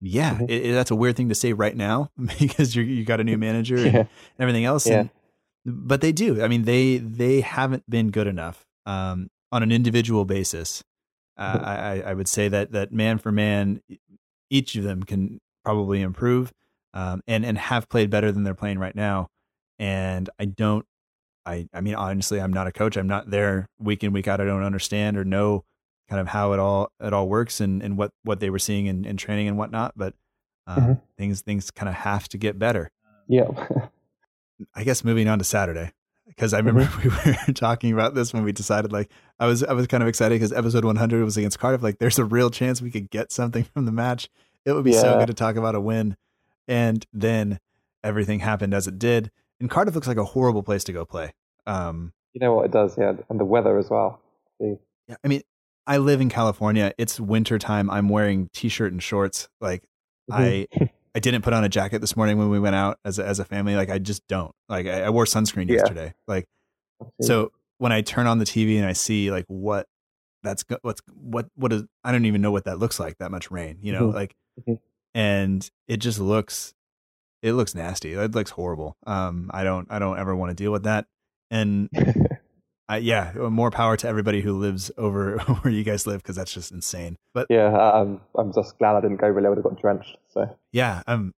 yeah, mm-hmm. it, it, that's a weird thing to say right now *laughs* because you you got a new manager and everything else. Yeah. And, but they do. I mean, they they haven't been good enough um, on an individual basis. Uh, mm-hmm. I, I would say that that man for man, each of them can probably improve um, and and have played better than they're playing right now. And I don't I, I mean, honestly, I'm not a coach. I'm not there week in, week out. I don't understand or know kind of how it all, it all works and, and what, what they were seeing in, in training and whatnot. But uh, mm-hmm. things, things kind of have to get better. Yeah. I guess moving on to Saturday, because I remember mm-hmm. *laughs* we were talking about this when we decided, like, I was, I was kind of excited because episode 100 was against Cardiff. Like, there's a real chance we could get something from the match. It would be yeah. so good to talk about a win. And then everything happened as it did and Cardiff looks like a horrible place to go play. Um, you know what it does, yeah, and the weather as well. See? Yeah, I mean, I live in California. It's winter time. I'm wearing t-shirt and shorts. Like I, I didn't put on a jacket this morning when we went out as a, as a family. Like I just don't. Like I, I wore sunscreen yeah. yesterday. Like so when I turn on the TV and I see like what that's what's what what is I don't even know what that looks like. That much rain, you know, mm-hmm. like, mm-hmm. and it just looks it looks nasty. It looks horrible. Um, I don't I don't ever want to deal with that. And *laughs* I, yeah, more power to everybody who lives *laughs* over *laughs* where you guys live because that's just insane. But yeah, I'm I'm just glad I didn't go. Really, I would have got drenched. So yeah, um,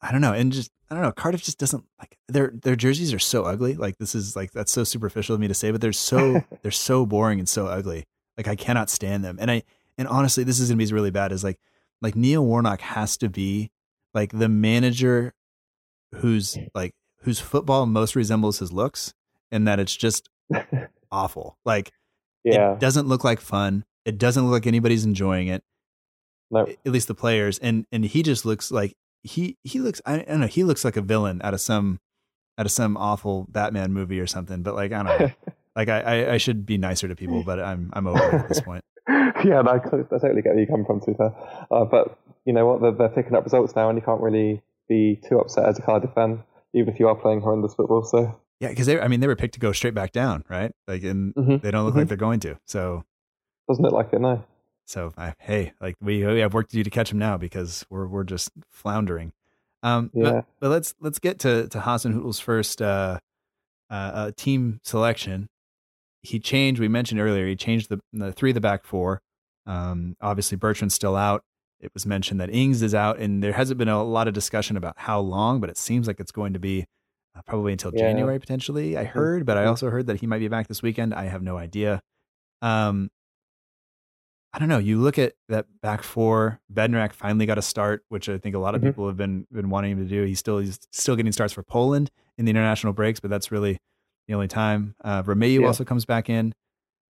I don't know, and just I don't know. Cardiff just doesn't like their their jerseys are so ugly. Like this is like that's so superficial of me to say, but they're so *laughs* they're so boring and so ugly. Like I cannot stand them. And I and honestly, this is gonna be really bad. Is like like Neil Warnock has to be like the manager who's like whose football most resembles his looks and that it's just awful. Like yeah. it doesn't look like fun. It doesn't look like anybody's enjoying it. Nope. At least the players. And and he just looks like he he looks I, I don't know, he looks like a villain out of some out of some awful Batman movie or something. But like I don't know. *laughs* like I, I, I should be nicer to people, but I'm I'm over at this point. *laughs* yeah, no, I, totally get where you come from, to uh, but you know what? They're, they're picking up results now, and you can't really be too upset as a Cardiff fan, even if you are playing horrendous football. So yeah, because they, I mean, they were picked to go straight back down, right? Like, and mm-hmm. they don't look mm-hmm. like they're going to. So doesn't it like it? now. So I, hey, like we, we have work to do to catch them now because we're we're just floundering. Um, yeah. But, but let's let's get to to Hasenhüttl's first uh, uh, uh, team selection. He changed. We mentioned earlier. He changed the, the three of the back four. Um, obviously, Bertrand's still out. It was mentioned that Ings is out, and there hasn't been a lot of discussion about how long, but it seems like it's going to be probably until yeah. January potentially. I mm-hmm. heard, but I mm-hmm. also heard that he might be back this weekend. I have no idea. Um, I don't know. You look at that back four. Bednarek finally got a start, which I think a lot of mm-hmm. people have been been wanting him to do. He's still he's still getting starts for Poland in the international breaks, but that's really the only time. Uh, Romeu yeah. also comes back in,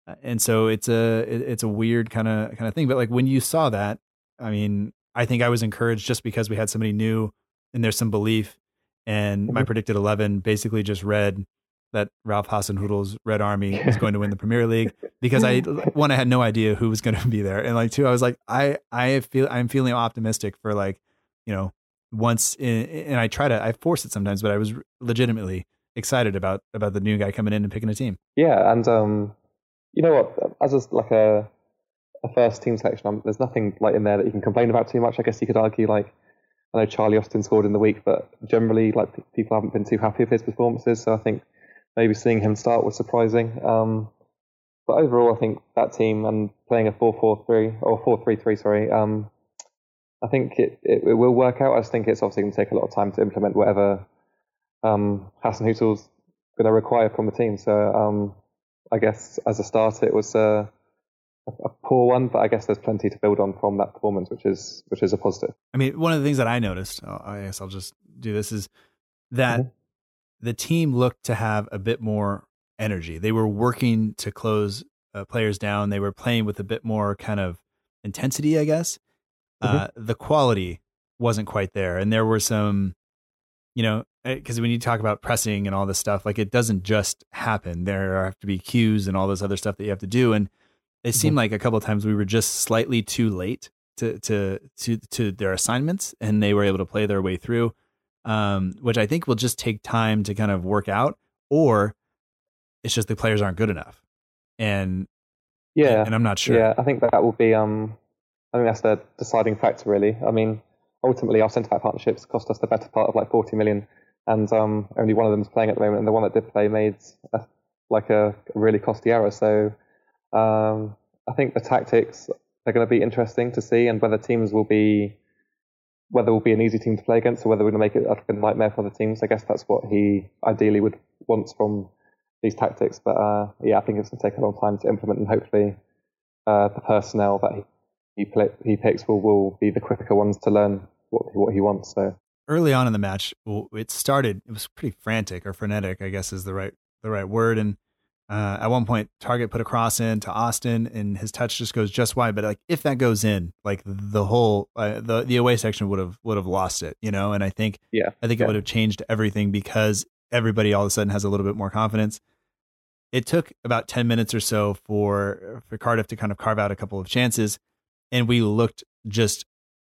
uh, and so it's a it, it's a weird kind of kind of thing. But like when you saw that, I mean, I think I was encouraged just because we had somebody new and there's some belief. And mm-hmm. my predicted 11 basically just read that Ralph Hasenhüttl's Red Army was going to win the Premier League because I *laughs* one I had no idea who was going *laughs* to be there, and like two I was like I I feel I'm feeling optimistic for like you know once in, and I try to I force it sometimes, but I was legitimately excited about about the new guy coming in and picking a team. Yeah, and um, you know what? As a, like a a first team selection, um, there's nothing like in there that you can complain about too much. I guess you could argue like I know Charlie Austin scored in the week, but generally like people haven't been too happy with his performances. So I think maybe seeing him start was surprising. Um, but overall, I think that team and playing a 4-4-3 or 4-3-3, sorry, um, I think it, it, it, will work out. I just think it's obviously going to take a lot of time to implement whatever um, Hasenhüttl's going to require from the team. So um, I guess as a start, it was uh, a poor one, but I guess there's plenty to build on from that performance, which is which is a positive. I mean, one of the things that I noticed, I guess I'll just do this, is that mm-hmm. the team looked to have a bit more energy. They were working to close uh, players down. They were playing with a bit more kind of intensity, I guess. Mm-hmm. Uh, the quality wasn't quite there, and there were some, you know, because when you talk about pressing and all this stuff, like it doesn't just happen. There have to be cues and all this other stuff that you have to do, and it seemed Mm-hmm. like a couple of times we were just slightly too late to to to to their assignments, and they were able to play their way through, um, which I think will just take time to kind of work out, or it's just the players aren't good enough, and Yeah, and I'm not sure. Yeah, I think that will be. Um, I think that's the deciding factor, really. I mean, ultimately, our centre back partnerships cost us the better part of like 40 million, and um, only one of them is playing at the moment, and the one that did play made a, like a, really costly error. So, um, I think the tactics are going to be interesting to see, and whether teams will be whether will be an easy team to play against, or whether we're going to make it a nightmare for other teams. I guess that's what he ideally would want from these tactics. But uh, yeah, I think it's going to take a long time to implement, and hopefully, uh, the personnel that he he, play, he picks will, will be the quicker ones to learn what what he wants. So early on in the match, it started. It was pretty frantic or frenetic, I guess is the right the right word. And uh, at one point, Targett put a cross in to Austin, and his touch just goes just wide. But like, if that goes in, like the whole uh, the the away section would have would have lost it, you know. And I think yeah, I think yeah. it would have changed everything because everybody all of a sudden has a little bit more confidence. It took about ten minutes or so for for Cardiff to kind of carve out a couple of chances, and we looked just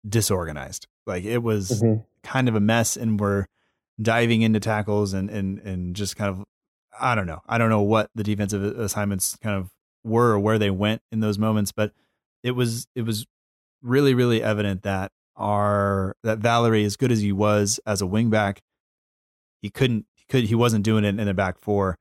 disorganized. Like it was Mhm. kind of a mess, and we're diving into tackles and and and just kind of I don't know. I don't know what the defensive assignments kind of were or where they went in those moments, but it was it was really really evident that our that Valery, as good as he was as a wingback, he couldn't he could he wasn't doing it in a back four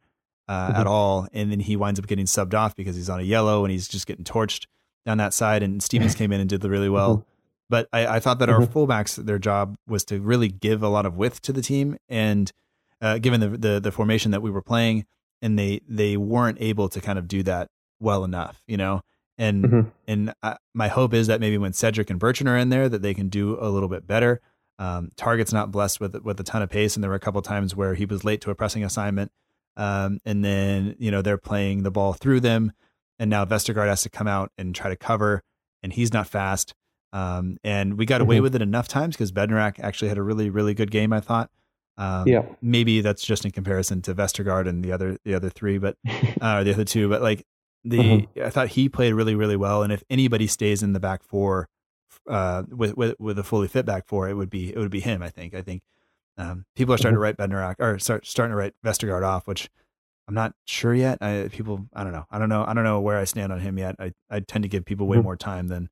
uh, at mm-hmm. all, and then he winds up getting subbed off because he's on a yellow and he's just getting torched down that side. And Stephens came in and did really well. Mm-hmm. But I, I thought that our mm-hmm. fullbacks, their job was to really give a lot of width to the team, and uh, given the, the the formation that we were playing, and they they weren't able to kind of do that well enough, you know. And Mhm. and I, my hope is that maybe when Cedric and Bertrand are in there, that they can do a little bit better. Um, Targett's not blessed with with a ton of pace, and there were a couple times where he was late to a pressing assignment, um, and then you know they're playing the ball through them, and now Vestergaard has to come out and try to cover, and he's not fast. Um, and we got away Mhm. with it enough times because Bednarek actually had a really really good game. I thought. Um, Yeah. maybe that's just in comparison to Vestergaard and the other the other three, but *laughs* uh, the other two. But like the, Mhm. I thought he played really really well. And if anybody stays in the back four, uh, with with with a fully fit back four, it would be it would be him. I think. I think um, people are starting to write Bednarek or start starting to write Vestergaard off, which I'm not sure yet. I, people, I don't know. I don't know. I don't know where I stand on him yet. I, I tend to give people way Mhm. more time than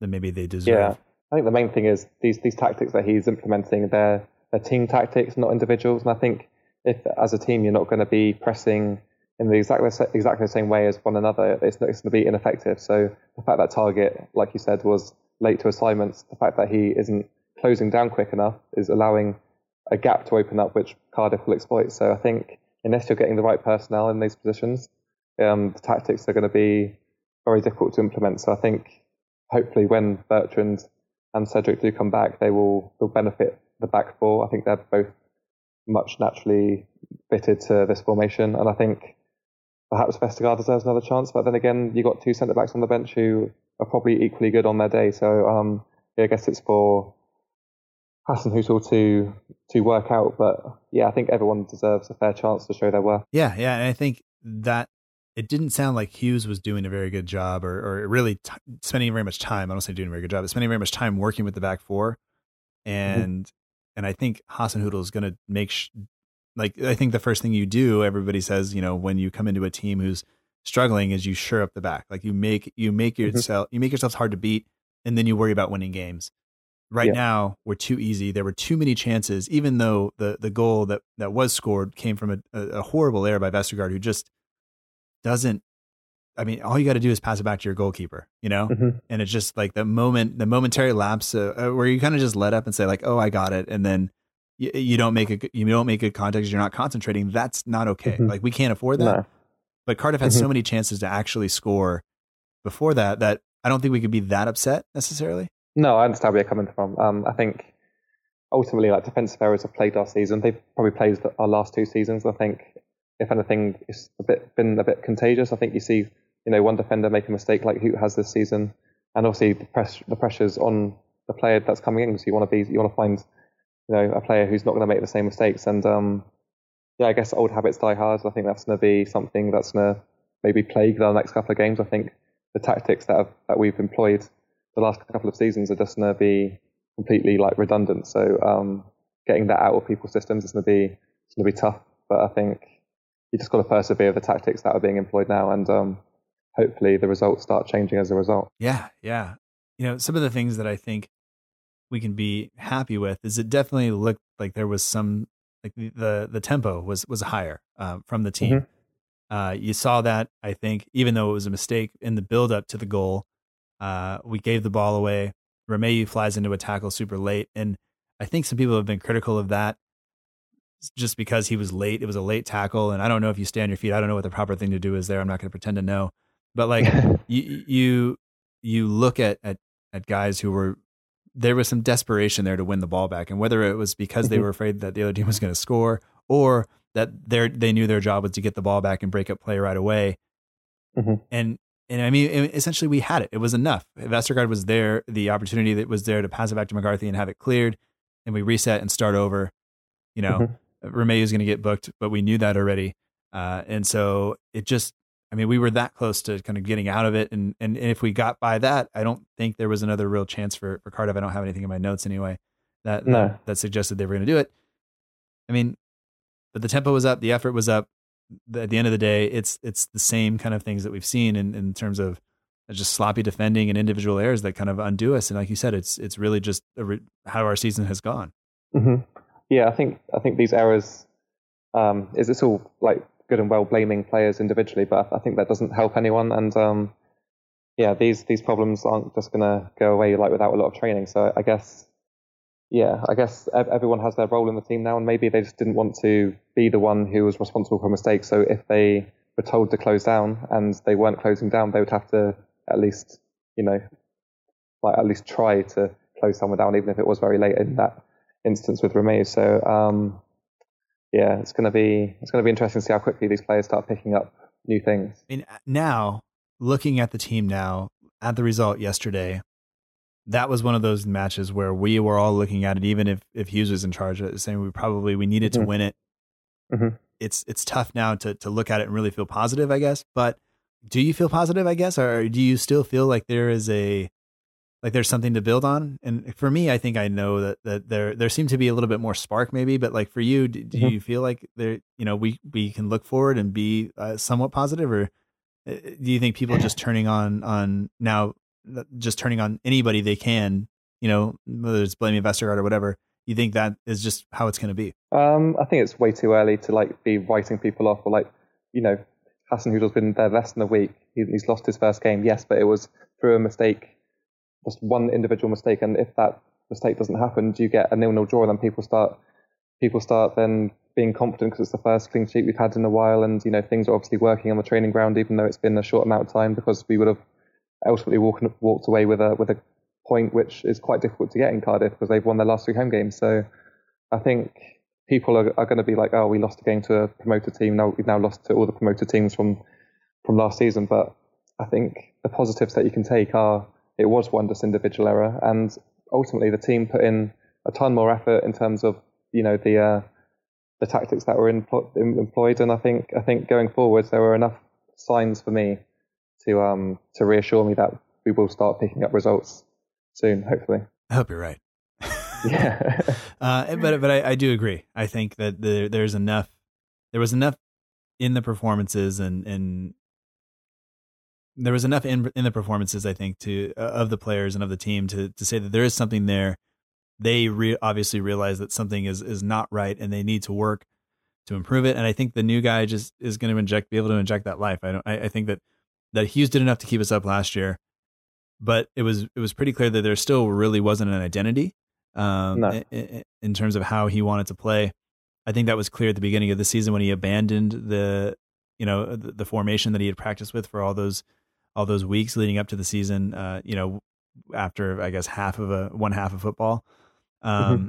than maybe they deserve. Yeah, I think the main thing is these these tactics that he's implementing. They're they're team tactics, not individuals. And I think if as a team you're not going to be pressing in the exactly exactly the same way as one another, it's, it's going to be ineffective. So the fact that Targett, like you said, was late to assignments, the fact that he isn't closing down quick enough is allowing a gap to open up, which Cardiff will exploit. So I think unless you're getting the right personnel in these positions, um, the tactics are going to be very difficult to implement. So I think hopefully when Bertrand and Cedric do come back, they will will benefit the back four. I think they're both much naturally fitted to this formation, and I think perhaps Vestergaard deserves another chance. But then again, you've got two centre backs on the bench who are probably equally good on their day. So um, yeah, I guess it's for Hasenhüttl to to work out. But yeah, I think everyone deserves a fair chance to show their worth. Yeah, yeah, and I think that it didn't sound like Hughes was doing a very good job, or or really t- spending very much time. I don't say doing a very good job, but spending very much time working with the back four, and and I think Hasenhüttl is going to make sh- like I think the first thing you do, everybody says, you know, when you come into a team who's struggling, is you shore up the back, like you make you make mm-hmm. yourself you make yourselves hard to beat, and then you worry about winning games. Right Yeah. now, we're too easy. There were too many chances, even though the the goal that that was scored came from a, a, a horrible error by Vestergaard, who just doesn't. I mean, all you got to do is pass it back to your goalkeeper, you know. Mhm. And it's just like the moment, the momentary lapse uh, uh, where you kind of just let up and say like, "Oh, I got it," and then you, you don't make a you don't make good contact. You're not concentrating. That's not okay. Mhm. Like we can't afford that. No. But Cardiff had so Mhm. many chances to actually score before that that I don't think we could be that upset necessarily. No, I understand where you're coming from. Um, I think ultimately, like defensive errors have played our season. They've probably played our last two seasons. I think, if anything, it's a bit been a bit contagious. I think you see, you know, one defender make a mistake like Hoedt has this season, and obviously the press the pressures on the player that's coming in. So you want to be you want to find, you know, a player who's not going to make the same mistakes. And um, yeah, I guess old habits die hard. I think that's going to be something that's going to maybe plague the next couple of games. I think the tactics that have, that we've employed the last couple of seasons are just going to be completely like redundant. So um, getting that out of people's systems is going to be it's going to be tough. But I think you just got to persevere with the tactics that are being employed now, and um, hopefully the results start changing as a result. Yeah, yeah. You know, some of the things that I think we can be happy with is it definitely looked like there was some like the the tempo was was higher um, from the team. Mm-hmm. Uh, you saw that I think even though it was a mistake in the build up to the goal, uh, we gave the ball away. Romeu flies into a tackle super late, and I think some people have been critical of that just because he was late. It was a late tackle, and I don't know if you stay on your feet. I don't know what the proper thing to do is there. I'm not going to pretend to know, but like *laughs* you you you look at at at guys who were there was some desperation there to win the ball back, and whether it was because they mm-hmm. were afraid that the other team was going to score or that they they knew their job was to get the ball back and break up play right away. Mm-hmm. And and I mean, essentially, we had it. It was enough. Vestergaard was there. The opportunity that was there to pass it back to McCarthy and have it cleared, and we reset and start over. You know, mm-hmm. Is going to get booked, but we knew that already. Uh, and so it just, I mean, we were that close to kind of getting out of it. And, and if we got by that, I don't think there was another real chance for, for Cardiff. I don't have anything in my notes anyway that, no. that, that suggested they were going to do it. I mean, but the tempo was up, the effort was up. at the end of the day, it's it's the same kind of things that we've seen in, in terms of just sloppy defending and individual errors that kind of undo us. And like you said, it's it's really just re- how our season has gone. Mm-hmm. Yeah, I think I think these errors um, is it's all like good and well blaming players individually, but I think that doesn't help anyone. And um, yeah, these these problems aren't just going to go away like without a lot of training. So I guess yeah, I guess everyone has their role in the team now, and maybe they just didn't want to be the one who was responsible for mistakes. So if they were told to close down and they weren't closing down, they would have to at least, you know, like at least try to close someone down, even if it was very late in that instance with Romeu. So um, yeah, it's gonna be it's gonna be interesting to see how quickly these players start picking up new things. I mean, now looking at the team now at the result yesterday, that was one of those matches where we were all looking at it, even if if Hughes was in charge, saying we probably we needed mm-hmm. to win it. Mm-hmm. It's it's tough now to to look at it and really feel positive, I guess. But do you feel positive? I guess, or do you still feel like there is a like there's something to build on? And for me, I think I know that that there there seemed to be a little bit more spark, maybe. But like for you, do, do mm-hmm. you feel like there you know we we can look forward and be uh, somewhat positive, or uh, do you think people just turning on on now just turning on anybody they can, you know, whether it's blaming Vestergaard or whatever, you think that is just how it's going to be? Um, I think it's way too early to like be writing people off or like, you know, Hassan Hasenhüttl's been there less than a week. He, he's lost his first game, yes, but it was through a mistake, just one individual mistake. And if that mistake doesn't happen, do you get a nil-nil draw? And then people start people start then being confident because it's the first clean sheet we've had in a while, and you know things are obviously working on the training ground, even though it's been a short amount of time because we would have ultimately walked, walked away with a with a point which is quite difficult to get in Cardiff because they've won their last three home games. So I think people are, are going to be like, oh, we lost a game to a promoted team. Now we've now lost to all the promoted teams from from last season. But I think the positives that you can take are it was one just individual error, and ultimately the team put in a ton more effort in terms of you know the uh, the tactics that were in, employed. And I think I think going forwards there were enough signs for me to um to reassure me that we will start picking up results soon, hopefully. I hope you're right. yeah. *laughs* *laughs* *laughs* uh, but but I, I, do agree. I think that there, there's enough. There was enough in the performances, and and there was enough in in the performances. I think to uh, of the players and of the team to to say that there is something there. They re- obviously realize that something is is not right, and they need to work to improve it. And I think the new guy just is going to inject, be able to inject that life. I don't. I, I think that that Hughes did enough to keep us up last year, but it was it was pretty clear that there still really wasn't an identity um, no. in, in, terms of how he wanted to play. I think that was clear at the beginning of the season when he abandoned the you know the, the formation that he had practiced with for all those all those weeks leading up to the season. Uh, you know, after I guess half of a one half of football. Um, mm-hmm.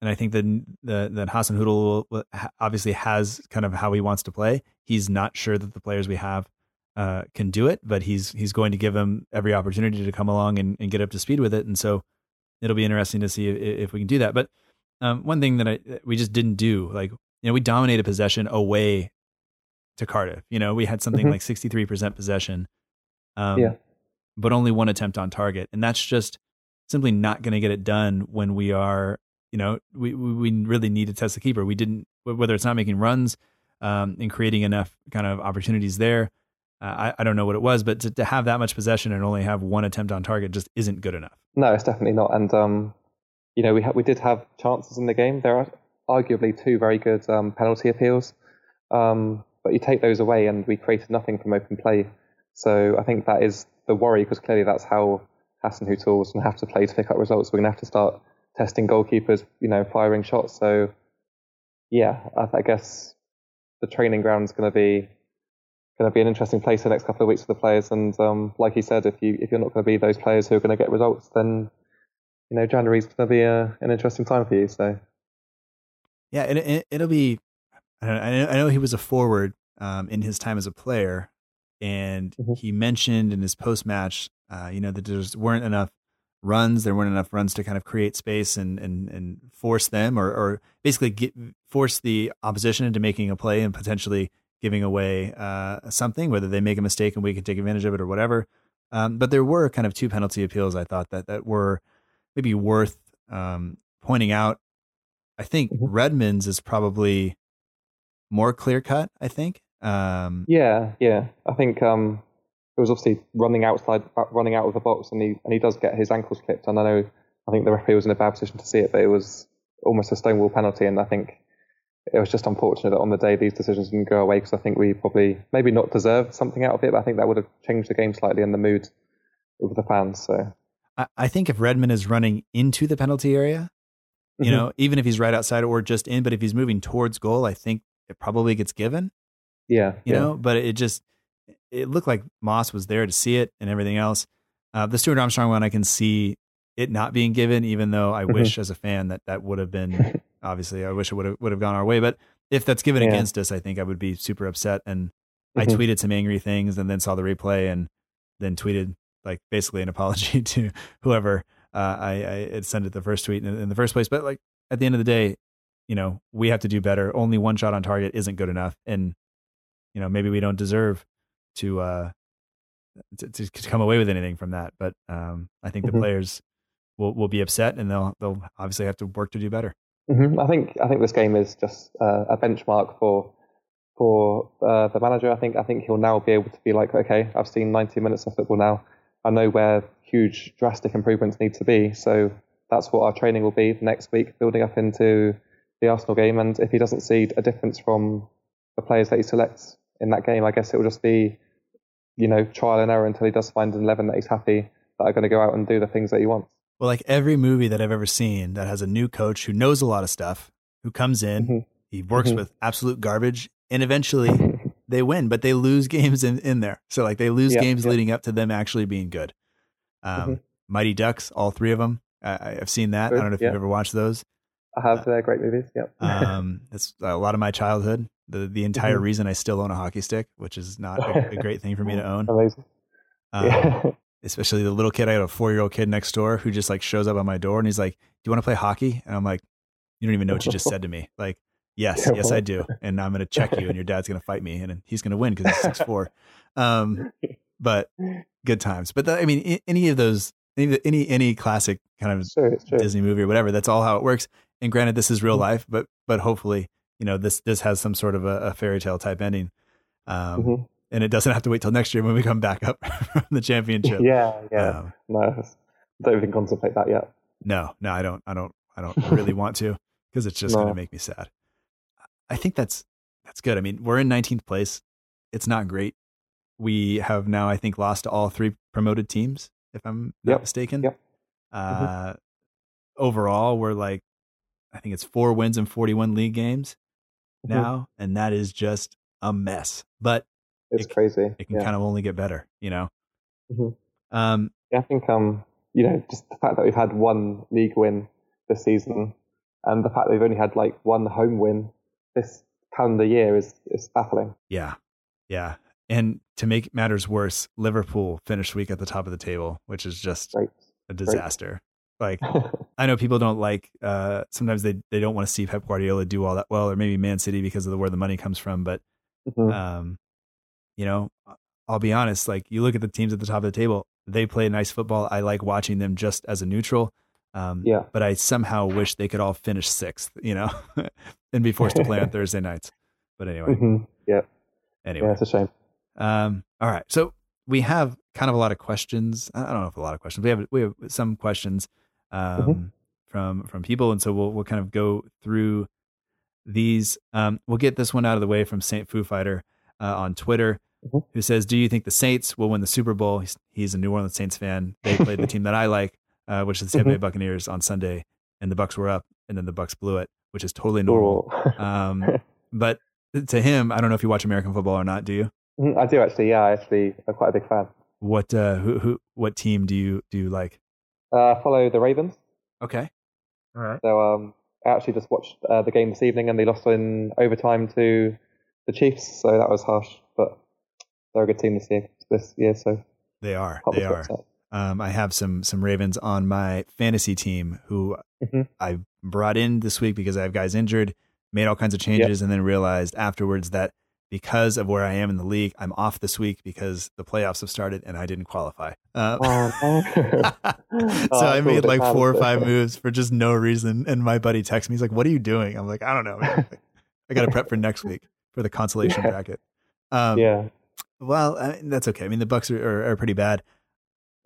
and I think that the, that Hasenhüttl obviously has kind of how he wants to play. He's not sure that the players we have uh, can do it, but he's he's going to give them every opportunity to come along and, and get up to speed with it. And so it'll be interesting to see if, if we can do that. But um, one thing that I we just didn't do, like you know, we dominated possession away to Cardiff. You know, we had something mm-hmm. like sixty three percent possession, um, yeah, but only one attempt on target, and that's just simply not going to get it done when we are. You know, we we really need to test the keeper. We didn't whether it's not making runs um, and creating enough kind of opportunities there. Uh, I, I don't know what it was, but to, to have that much possession and only have one attempt on target just isn't good enough. No, it's definitely not. And um, you know, we ha- we did have chances in the game. There are arguably two very good um, penalty appeals, um, but you take those away, and we created nothing from open play. So I think that is the worry because clearly that's how Hasenhüttl's going to have to play to pick up results. We're going to have to start testing goalkeepers, you know, firing shots. So yeah, I, I guess the training ground is going to be going to be an interesting place the next couple of weeks for the players. And um, like you said, if you if you're not going to be those players who are going to get results, then you know January's going to be a, an interesting time for you. So yeah, it, it, will be. I, know, I know he was a forward um, in his time as a player, and mm-hmm. he mentioned in his post match, uh, you know, that there weren't enough runs. There weren't enough runs to kind of create space and and and force them, or or basically get, force the opposition into making a play and potentially giving away uh, something, whether they make a mistake and we can take advantage of it or whatever. Um, but there were kind of two penalty appeals I thought that that were maybe worth um, pointing out. I think mm-hmm. Redmond's is probably more clear cut. I think. Um, yeah, yeah. I think um, it was obviously running outside, uh, running out of the box, and he and he does get his ankles clipped. And I know, I think the referee was in a bad position to see it, but it was almost a stonewall penalty. And I think it was just unfortunate that on the day these decisions didn't go away because I think we probably maybe not deserved something out of it, but I think that would have changed the game slightly and the mood with the fans. So I think if Redmond is running into the penalty area, you mm-hmm. know, even if he's right outside or just in, but if he's moving towards goal, I think it probably gets given. Yeah, you yeah. know, but it just it looked like Moss was there to see it and everything else. Uh, the Stuart Armstrong one, I can see it not being given, even though I mm-hmm. wish as a fan that that would have been *laughs* obviously I wish it would have would have gone our way. But if that's given yeah. against us, I think I would be super upset. And mm-hmm. I tweeted some angry things and then saw the replay and then tweeted like basically an *laughs* apology to whoever uh, I, I had sent it the first tweet in, in the first place. But like at the end of the day, you know, we have to do better. Only one shot on target isn't good enough. And, you know, maybe we don't deserve to, uh, to, to come away with anything from that. But um, I think mm-hmm. the players will, will be upset and they'll, they'll obviously have to work to do better. Mm-hmm. I think I think this game is just uh, a benchmark for for uh, the manager. I think I think he'll now be able to be like, okay, I've seen 90 minutes of football now. I know where huge drastic improvements need to be. So that's what our training will be next week, building up into the Arsenal game. And if he doesn't see a difference from the players that he selects in that game, I guess it will just be, you know, trial and error until he does find an 11 that he's happy that are going to go out and do the things that he wants. Well, like every movie that I've ever seen that has a new coach who knows a lot of stuff, who comes in, mm-hmm. he works mm-hmm. with absolute garbage, and eventually *laughs* they win, but they lose *laughs* games in, in there. So like they lose games leading up to them actually being good. Um, mm-hmm. Mighty Ducks, all three of them. I, have seen that. Good. I don't know if you've ever watched those. I have. Uh, they're great movies. Yep. *laughs* um, it's a lot of my childhood. The the entire mm-hmm. reason I still own a hockey stick, which is not a, a great thing for me to *laughs* own. Amazing. Um, yeah *laughs* especially the little kid. I had a four year old kid next door who just like shows up at my door and he's like, "Do you want to play hockey?" And I'm like, "You don't even know what you just said to me." *laughs* Like, yes, yes, I do, and I'm going to check you, and your dad's going to fight me, and he's going to win because he's six four. Um, but good times. But the, I mean, any of those, any any any classic kind of sure, sure. Disney movie or whatever, that's all how it works. And granted, this is real mm-hmm. life, but but hopefully, you know, this this has some sort of a, a fairy tale type ending. Um, mm-hmm and it doesn't have to wait till next year when we come back up *laughs* from the championship. Yeah, yeah. Um, no, don't even contemplate that yet. No, no, I don't. I don't. I don't really *laughs* want to because it's just no. going to make me sad. I think that's that's good. I mean, we're in 19th place. It's not great. We have now, I think, lost to all three promoted teams, if I'm not yep. mistaken. Yep. Uh, mm-hmm. Overall, we're like, I think it's four wins and 41 league games mm-hmm. now, and that is just a mess. But it's it, crazy. It can yeah. kind of only get better, you know. Mm-hmm. Um, yeah, I think um, you know, just the fact that we've had one league win this season, and the fact that we've only had like one home win this calendar year is is baffling. Yeah, yeah. And to make matters worse, Liverpool finished week at the top of the table, which is just Great. a disaster. Like *laughs* I know people don't like uh sometimes they they don't want to see Pep Guardiola do all that well or maybe Man City because of the, where the money comes from, but Mhm. um you know, I'll be honest, like you look at the teams at the top of the table, they play nice football. I like watching them just as a neutral. Um Yeah. but I somehow wish they could all finish sixth, you know, *laughs* and be *laughs* forced to play on Thursday nights. But anyway, Mhm. Yeah, anyway. yeah, it's a shame. Um, all right. So we have kind of a lot of questions. I don't know if a lot of questions. We have we have some questions um, Mhm. from from people, and so we'll we'll kind of go through these. Um, we'll get this one out of the way from Saint Foo Fighter uh, on Twitter, Mhm. who says, "Do you think the Saints will win the Super Bowl?" He's, he's a New Orleans Saints fan. They played the *laughs* team that I like, uh, which is the Tampa Bay Buccaneers on Sunday, and the Bucs were up, and then the Bucs blew it, which is totally normal. Um, *laughs* but to him, I don't know if you watch American football or not. Do you? Mhm, I do actually. Yeah, I actually I'm quite a big fan. What uh who who what team do you do you like? Uh, follow the Ravens. Okay. All right. So um, I actually just watched uh, the game this evening, and they lost in overtime to the Chiefs. So that was harsh, but they're a good team this year. This year, so They are. They are. Um I have some some Ravens on my fantasy team who Mhm. I brought in this week because I have guys injured, made all kinds of changes and then realized afterwards that because of where I am in the league, I'm off this week because the playoffs have started and I didn't qualify. Uh, Oh, *laughs* so Oh, I made like four or five moves for just no reason. And my buddy texts me, he's like, What are you doing? I'm like, I don't know. man. I got to prep for next week for the *laughs* consolation Yeah. bracket. Um, yeah. Well, I mean, that's okay. I mean, the Bucs are, are, are pretty bad.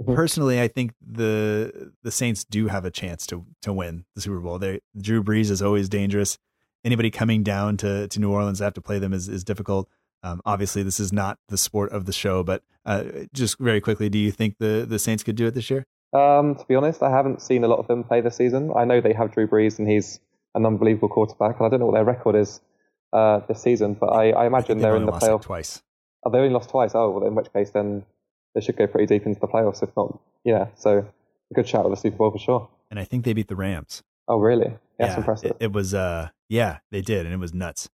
Mhm. Personally, I think the the Saints do have a chance to to win the Super Bowl. They Drew Brees is always dangerous. Anybody coming down to, to New Orleans to have to play them is, is difficult. Um, obviously, this is not the sport of the show, but uh, just very quickly, do you think the, the Saints could do it this year? Um, to be honest, I haven't seen a lot of them play this season. I know they have Drew Brees, and he's an unbelievable quarterback. And I don't know what their record is uh, this season, but I, I imagine They've they're only in the lost like playoff. twice. Oh, they only lost twice. Oh, well, in which case, then they should go pretty deep into the playoffs, if not, yeah. So a good shout at the Super Bowl for sure. And I think they beat the Rams. Oh, really? That's yeah, impressive. It, it was, uh, yeah, they did, and it was nuts.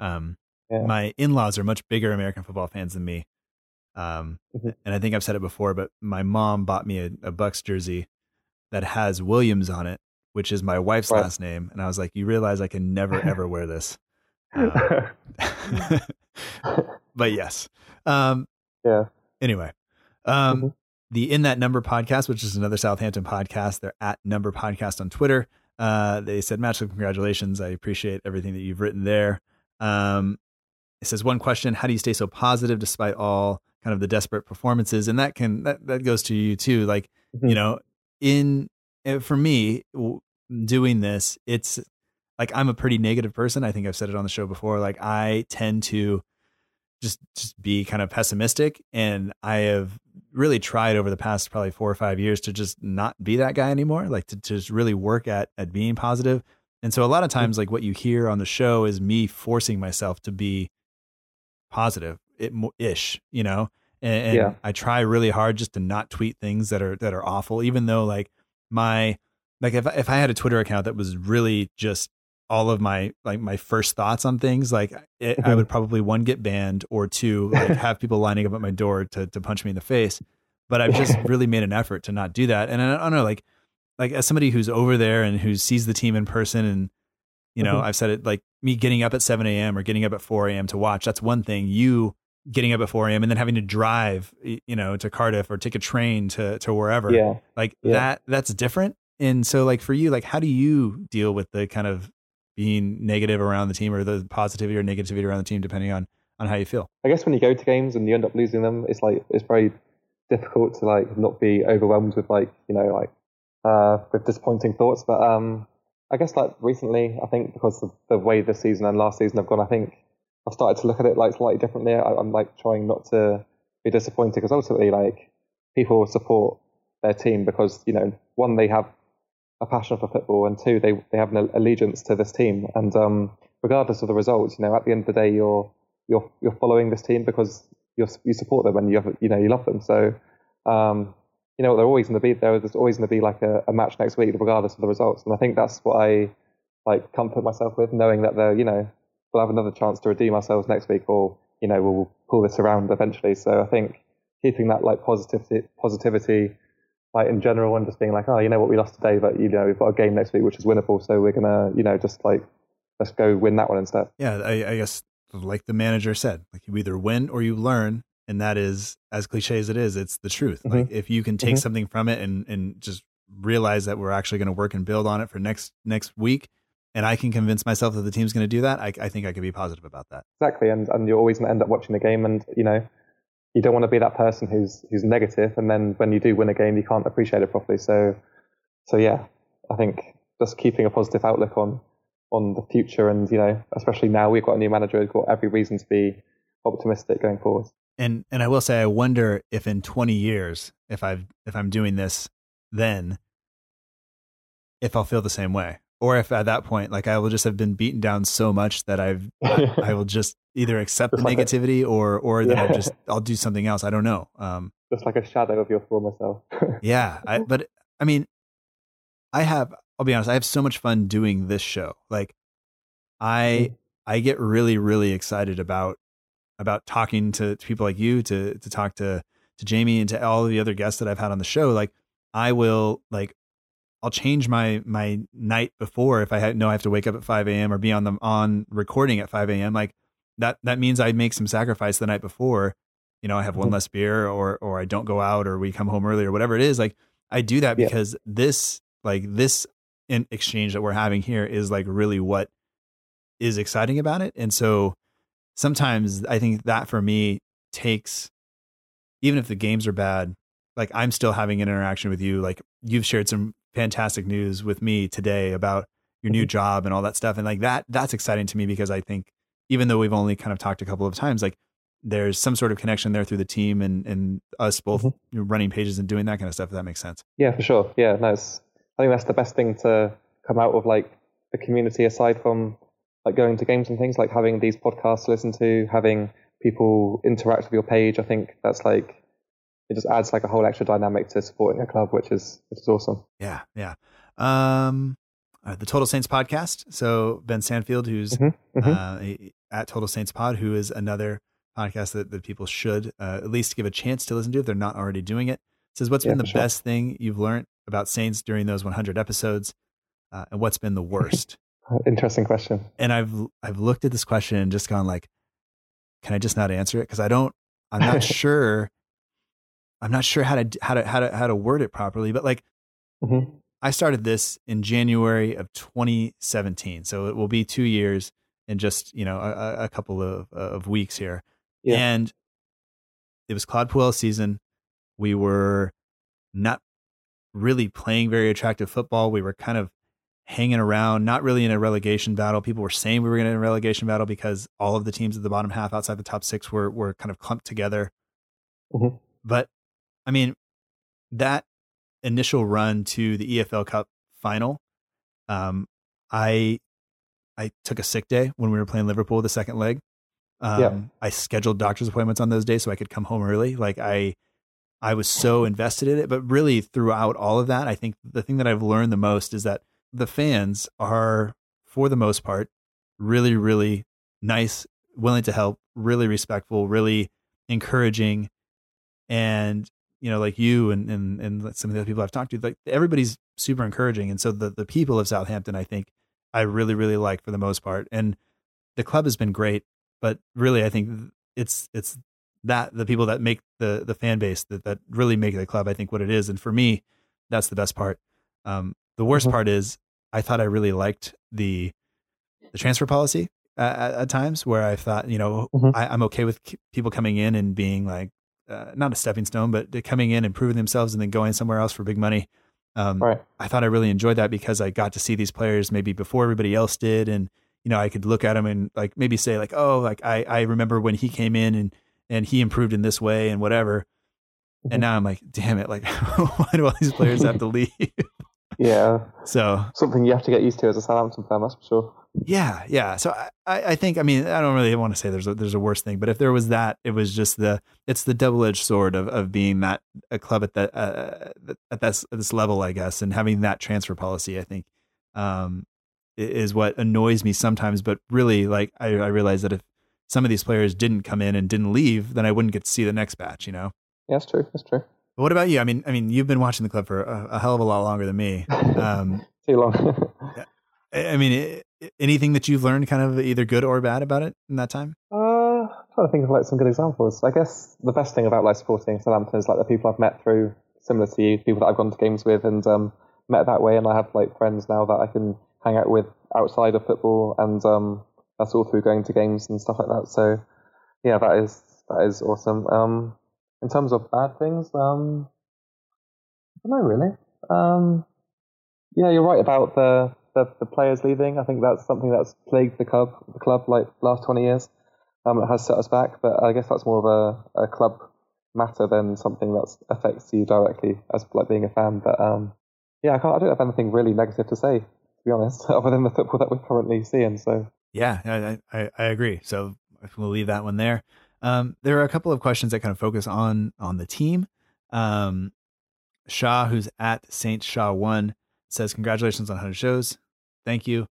Um, Yeah. My in-laws are much bigger American football fans than me, um, Mhm. and I think I've said it before, but my mom bought me a, a Bucs jersey that has Williams on it, which is my wife's last name, and I was like, "You realize I can never *laughs* ever wear this." Uh, *laughs* *laughs* but yes. Um, yeah. anyway, um, Mhm. the In That Number podcast, which is another Southampton podcast, they're at Number Podcast on Twitter. Uh, they said, Matchlick, congratulations. I appreciate everything that you've written there. Um, it says one question: How do you stay so positive despite all kind of the desperate performances? And that can that that goes to you too. Like Mhm. you know, in eh, for me doing this, it's like I'm a pretty negative person. I think I've said it on the show before. Like I tend to just just be kind of pessimistic and i have really tried over the past probably four or five years to just not be that guy anymore like to, to just really work at at being positive. and so a lot of times like what you hear on the show is me forcing myself to be positive it ish you know and, and Yeah. i try really hard just to not tweet things that are that are awful even though like my like if, if i had a twitter account that was really just all of my like my first thoughts on things like it, i Mhm. would probably one get banned or two like *laughs* have people lining up at my door to to punch me in the face but i've just *laughs* really made an effort to not do that and i don't know like like as somebody who's over there and who sees the team in person and you know Mhm. i've said it like me getting up at 7 a.m or getting up at 4 a.m to watch that's one thing you getting up at 4 a.m and then having to drive you know to cardiff or take a train to to wherever Yeah. like Yeah. that that's different and so like for you like how do you deal with the kind of being negative around the team or the positivity or negativity around the team depending on on how you feel I guess when you go to games and you end up losing them, it's like it's very difficult to like not be overwhelmed with like you know like uh, with disappointing thoughts. But um, I guess like recently, I think because of the way this season and last season have gone, I think I've started to look at it like slightly differently. I, I'm like trying not to be disappointed because ultimately, like people support their team because you know one they have a passion for football and two they they have an allegiance to this team and um, regardless of the results, you know at the end of the day you're you're you're following this team because you you support them and you have you know you love them. So um, you know they're always going to be there. There's always going to be like a, a match next week regardless of the results. And I think that's what I like comfort myself with, knowing that they're you know we'll have another chance to redeem ourselves next week, or you know we'll pull this around eventually. So I think keeping that like positivity, positivity, like in general, and just being like, oh, you know what, we lost today, but you know we've got a game next week which is winnable, so we're gonna you know just like let's go win that one instead. Yeah, I, I guess like the manager said, like you either win or you learn, and that is as cliche as it is, it's the truth. Mm-hmm. Like if you can take mm-hmm. something from it and and just realize that we're actually going to work and build on it for next next week and I can convince myself that the team's going to do that, I, I think I could be positive about that. Exactly, and and you're always going to end up watching the game, and you know, you don't want to be that person who's who's negative, and then when you do win a game, you can't appreciate it properly. So, so yeah, I think just keeping a positive outlook on on the future, and you know, especially now we've got a new manager, we've got every reason to be optimistic going forward. And and I will say, I wonder if in 20 years, if I've if I'm doing this, then if I'll feel the same way or if at that point like i will just have been beaten down so much that i've *laughs* i will just either accept the negativity or or that yeah. i just i'll do something else. I don't know. Um just like a shadow of your former self. Yeah *laughs* I, but i mean i have i'll be honest i have so much fun doing this show. Like i mm. i get really really excited about about talking to, to people like you to to talk to to jamie and to all the other guests that i've had on the show. Like i will like I'll change my my night before if I know I have to wake up at 5 a.m. or be on the on recording at 5 a.m. Like that that means I make some sacrifice the night before. You know, I have one mm-hmm. less beer or or I don't go out or we come home early or whatever it is. Like I do that because yeah. this like this in exchange that we're having here is like really what is exciting about it. And so sometimes I think that for me takes even if the games are bad, like I'm still having an interaction with you. Like you've shared some fantastic news with me today about your new mm-hmm. job and all that stuff. And like that, that's exciting to me because I think even though we've only kind of talked a couple of times, like there's some sort of connection there through the team and, and us both mm-hmm. running pages and doing that kind of stuff. If that makes sense. Yeah, for sure. Yeah, no, I think that's the best thing to come out of like the community aside from like going to games and things like having these podcasts to listen to, having people interact with your page. I think that's like it just adds like a whole extra dynamic to supporting a club, which is which is awesome. Yeah, yeah. Um, uh, the Total Saints podcast. So Ben Sanfield, who's mm-hmm, mm-hmm. Uh, at Total Saints Pod, who is another podcast that, that people should uh, at least give a chance to listen to if they're not already doing it. Says, what's yeah, been the sure. best thing you've learned about Saints during those 100 episodes, uh, and what's been the worst? *laughs* Interesting question. And I've I've looked at this question and just gone like, can I just not answer it? Because I don't. I'm not *laughs* sure I'm not sure how to how to how to how to word it properly, but like mm-hmm. I started this in January of 2017, so it will be two years in just you know a, a couple of of weeks here, yeah. and it was Claude Puel season. We were not really playing very attractive football. We were kind of hanging around, not really in a relegation battle. People were saying we were going to in a relegation battle because all of the teams at the bottom half outside the top six were were kind of clumped together. Mm-hmm. But I mean, that initial run to the EFL Cup final, um, I I took a sick day when we were playing Liverpool the second leg. Um, yeah. I scheduled doctor's appointments on those days so I could come home early. Like I, I was so invested in it. But really, throughout all of that, I think the thing that I've learned the most is that the fans are, for the most part, really, really nice, willing to help, really respectful, really encouraging, and you know, like you and, and, and some of the other people I've talked to, like everybody's super encouraging. And so the, the people of Southampton, I think I really, really like for the most part. And the club has been great, but really I think it's, it's that the people that make the, the fan base that, that really make the club, I think what it is. And for me, that's the best part. Um, the worst mm-hmm. part is I thought I really liked the, the transfer policy at, at times where I thought, you know, mm-hmm. I, I'm okay with people coming in and being like, uh, not a stepping stone, but coming in and proving themselves and then going somewhere else for big money. Um, right. I thought I really enjoyed that because I got to see these players maybe before everybody else did, and you know I could look at them and like maybe say like, oh, like I I remember when he came in and and he improved in this way and whatever. And mm-hmm. now I'm like, damn it, like *laughs* why do all these players have to *laughs* leave? yeah. *laughs* So something you have to get used to as a Southampton fan, that's for sure. Yeah, yeah. So I, I think I mean I don't really want to say there's a, there's a worse thing, but if there was that, it was just the it's the double edged sword of, of being that a club at that uh, at this at this level, I guess, and having that transfer policy. I think um, is what annoys me sometimes. But really, like I, I realize that if some of these players didn't come in and didn't leave, then I wouldn't get to see the next batch. You know. Yeah, that's true. That's true. But what about you? I mean, I mean, you've been watching the club for a, a hell of a lot longer than me. *laughs* Um, Too long. *laughs* I mean, anything that you've learned, kind of either good or bad, about it in that time? Uh, I'm trying to think of like some good examples. I guess the best thing about like supporting Southampton is like the people I've met through, similar to you, people that I've gone to games with and um, met that way, and I have like friends now that I can hang out with outside of football, and um, that's all through going to games and stuff like that. So, yeah, that is that is awesome. Um, in terms of bad things, um, I don't know really. Um, yeah, you're right about the, the, the players leaving. I think that's something that's plagued the club the club like last 20 years. Um, it has set us back, but I guess that's more of a, a club matter than something that affects you directly as like being a fan. But um, yeah, I, can't, I don't have anything really negative to say, to be honest, *laughs* other than the football that we're currently seeing. So yeah, I, I, I agree. So we'll leave that one there. Um, there are a couple of questions that kind of focus on on the team. Um, Shaw, who's at Saint Shaw One, says congratulations on 100 shows. Thank you.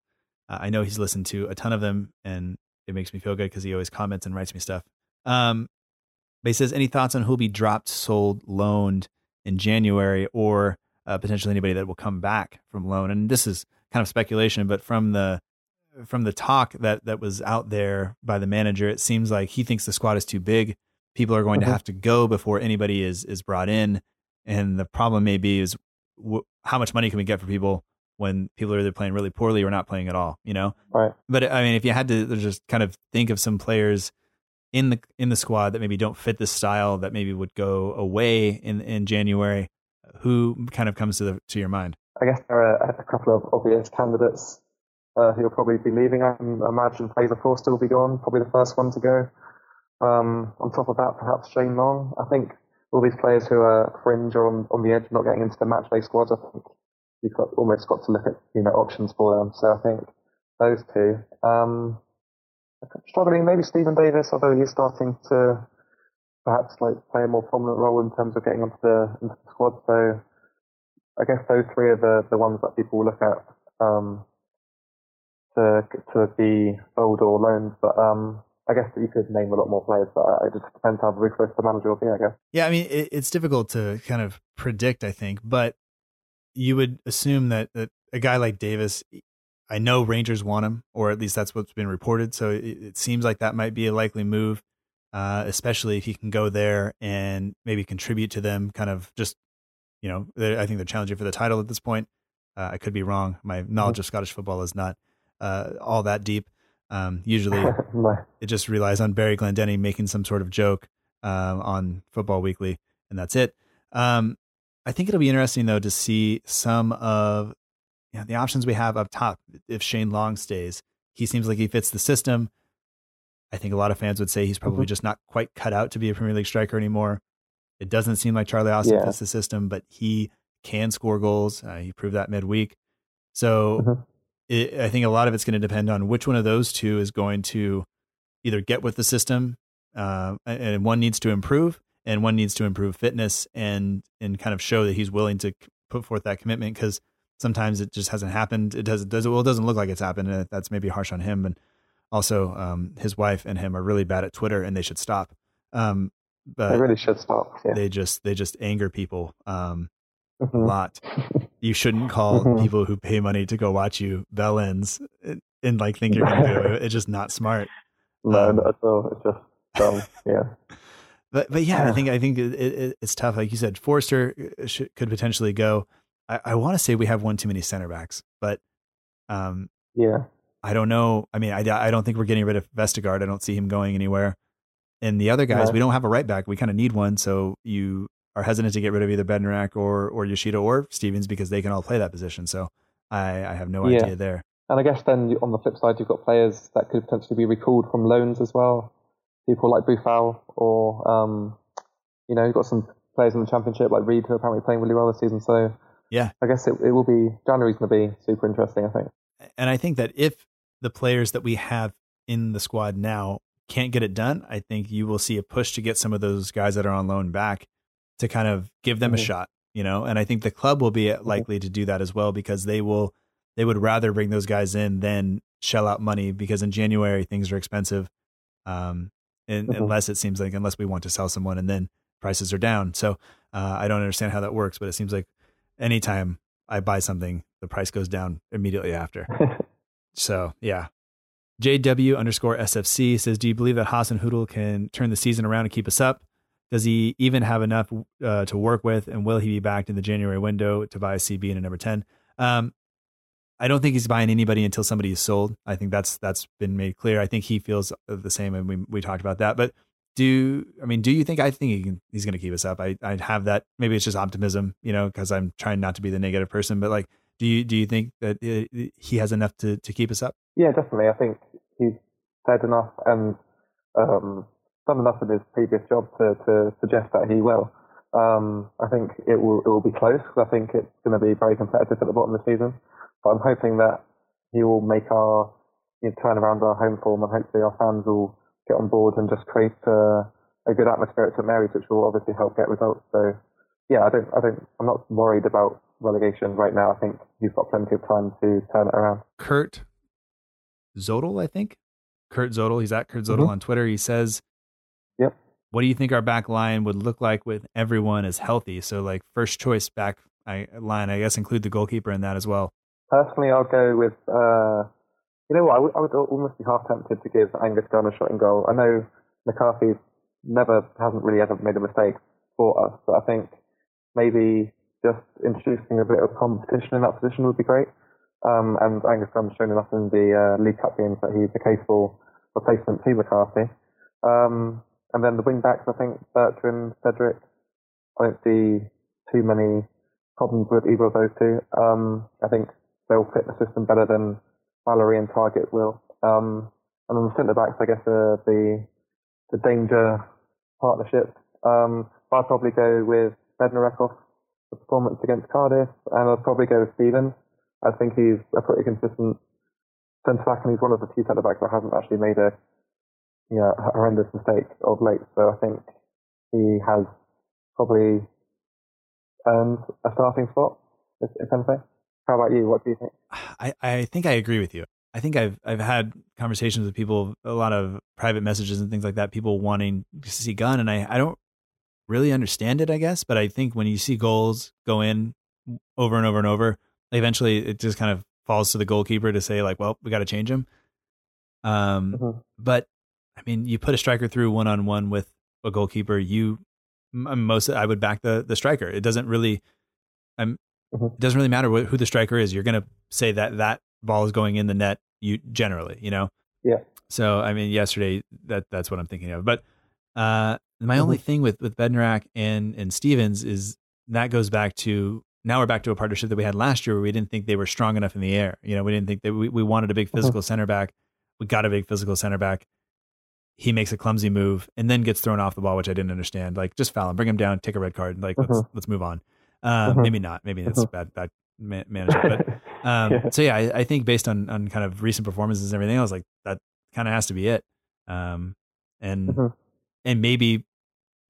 Uh, I know he's listened to a ton of them, and it makes me feel good because he always comments and writes me stuff. Um, but he says, any thoughts on who'll be dropped, sold, loaned in January, or uh, potentially anybody that will come back from loan? And this is kind of speculation, but from the from the talk that that was out there by the manager, it seems like he thinks the squad is too big. People are going mm-hmm. to have to go before anybody is is brought in, and the problem may be is w- how much money can we get for people when people are either playing really poorly or not playing at all, you know? Right. But I mean, if you had to just kind of think of some players in the in the squad that maybe don't fit the style that maybe would go away in in January, who kind of comes to the to your mind? I guess there are a couple of obvious candidates uh, who'll probably be leaving. I imagine Fraser Forster will be gone, probably the first one to go. Um, on top of that, perhaps Shane Long. I think all these players who are fringe or on, on the edge, not getting into the match day squads, I think you've got, almost got to look at you know options for them. So I think those two. Um, struggling maybe Steven Davis, although he's starting to perhaps like play a more prominent role in terms of getting onto the, into the squad. So I guess those three are the, the ones that people will look at um, to to be sold or loaned. But um, I guess you could name a lot more players, but it just depends how ruthless the manager will be. I guess. Yeah, I mean it, it's difficult to kind of predict. I think, but you would assume that, that a guy like Davis, I know Rangers want him, or at least that's what's been reported. So it, it seems like that might be a likely move, uh, especially if he can go there and maybe contribute to them. Kind of just, you know, I think they're challenging for the title at this point. Uh, I could be wrong. My knowledge of Scottish football is not uh, all that deep. Um, usually, *laughs* it just relies on Barry Glendenning making some sort of joke um, on Football Weekly, and that's it. Um, I think it'll be interesting though to see some of you know, the options we have up top. If Shane Long stays, he seems like he fits the system. I think a lot of fans would say he's probably mm-hmm. just not quite cut out to be a Premier League striker anymore. It doesn't seem like Charlie Austin yeah. fits the system, but he can score goals. Uh, he proved that midweek. So mm-hmm it, I think a lot of it's going to depend on which one of those two is going to either get with the system, uh, and one needs to improve, and one needs to improve fitness and and kind of show that he's willing to put forth that commitment because sometimes it just hasn't happened. It doesn't does well. It doesn't look like it's happened, and that's maybe harsh on him. And also, um, his wife and him are really bad at Twitter, and they should stop. Um, but they really should stop. Yeah. They just they just anger people um, mm-hmm. a lot. you shouldn't call mm-hmm. people who pay money to go watch you bell ends and, and like think you're gonna do it. *laughs* It's just not smart. No, um, not at all. It's just dumb. Yeah. *laughs* But but yeah, I think I think it, it, it's tough. Like you said, Forster uh, should, could potentially go. I, I want to say we have one too many center backs, but um, yeah, I don't know. I mean, I, I don't think we're getting rid of Vestergaard. I don't see him going anywhere. And the other guys, no. we don't have a right back. We kind of need one. So you are hesitant to get rid of either Bednarek or or Yoshida or Stephens because they can all play that position. So I, I have no yeah. idea there. And I guess then on the flip side, you've got players that could potentially be recalled from loans as well. People like Boufal or, um, you know, you've got some players in the championship like Reed who are apparently playing really well this season. So yeah, I guess it, it will be, January's going to be super interesting, I think. And I think that if the players that we have in the squad now can't get it done, I think you will see a push to get some of those guys that are on loan back to kind of give them mm-hmm. a shot, you know. And I think the club will be mm-hmm. likely to do that as well because they will they would rather bring those guys in than shell out money because in January things are expensive. Um, and, Mhm. unless it seems like unless we want to sell someone and then prices are down. So uh, I don't understand how that works, but it seems like anytime I buy something, the price goes down immediately after. *laughs* So yeah. JW underscore SFC says, Do you believe that Hasenhüttl can turn the season around and keep us up? Does he even have enough uh, to work with? And will he be back in the January window to buy a CB and a number 10? Um, I don't think he's buying anybody until somebody is sold. I think that's that's been made clear. I think he feels the same, and we we talked about that. But do I mean? Do you think? I think he can, he's going to keep us up. I I have that. Maybe it's just optimism, you know, because I'm trying not to be the negative person. But like, do you do you think that uh he has enough to to keep us up? Yeah, definitely. I think he's said enough and um, done enough in his previous job to, to suggest that he will. Um, I think it will it will be close. Because I think it's going to be very competitive at the bottom of the season. But I'm hoping that he will make our you know, turn around our home form, and hopefully our fans will get on board and just create a, a good atmosphere at St Mary's, which will obviously help get results. So yeah, I don't I don't I'm not worried about relegation right now. I think he's got plenty of time to turn it around. Kurt Zodel, I think. Kurt Zodel. He's at Kurt Zodel Mhm. on Twitter. He says, Yep. What do you think our back line would look like with everyone as healthy? So, like, first choice back line, I guess, include the goalkeeper in that as well. Personally, I'll go with, uh, you know what, I would, almost be half tempted to give Angus Gunn a shot in goal. I know McCarthy's never, hasn't really ever made a mistake for us, but I think maybe just introducing a bit of competition in that position would be great. Um, and Angus Gunn's shown enough in the uh, League Cup games that he's a capable replacement to McCarthy. Um, and then the wing backs, I think Bertrand, Cedric, I don't see too many problems with either of those two. Um, I think they'll fit the system better than Valery and Targett will. Um, and then the centre backs, I guess, uh, the the danger partnership. Um, I'd probably go with Bednarek of, the performance against Cardiff, and I'd probably go with Stephens. I think he's a pretty consistent centre back, and he's one of the few centre backs that hasn't actually made a know, horrendous mistake of late. So I think he has probably earned a starting spot, if, if anything. How about you? What do you think? I, I think I agree with you. I think I've I've had conversations with people, a lot of private messages and things like that. People wanting to see Gunn, and I I don't really understand it, I guess. But I think when you see goals go in over and over and over, eventually it just kind of falls to the goalkeeper to say like, well, we got to change him. Um, Mhm. but I mean, you put a striker through one on one with a goalkeeper, you most I would back the the striker. It doesn't really, I'm Mhm. it doesn't really matter wh- who the striker is. You're gonna say that that ball is going in the net. You generally, you know. Yeah. So I mean, yesterday that that's what I'm thinking of. But uh, my only thing with with Bednarek and and Stephens is that goes back to now we're back to a partnership that we had last year where we didn't think they were strong enough in the air. You know, we didn't think that we, we wanted a big physical center back. We got a big physical center back. He makes a clumsy move and then gets thrown off the ball, which I didn't understand. Like, just foul him, bring him down, take a red card. Like, let's Mhm. let's move on. Um, Mhm. Maybe not. Maybe that's Mhm. bad bad ma- management. But *laughs* um, Yeah. so yeah, I, I think based on on kind of recent performances and everything, I was like, that kind of has to be it. Um, and Mhm. and maybe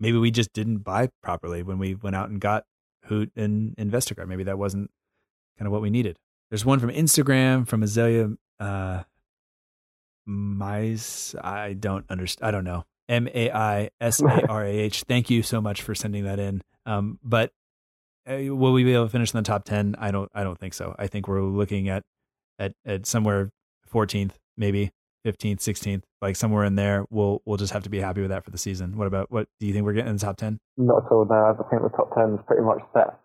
maybe we just didn't buy properly when we went out and got Hoedt and, Vestergaard. Maybe that wasn't kind of what we needed. There's one from Instagram from Azalea uh Mais I don't understand I don't know. M A I S A R A H. Thank you so much for sending that in. Um but uh, will we be able to finish in the top 10? I don't I don't think so. I think we're looking at at at somewhere 14th, maybe 15th, 16th, like somewhere in there. We'll we'll just have to be happy with that for the season. What about what do you think we're getting in the top 10? Not at all. No, I think the top ten is pretty much set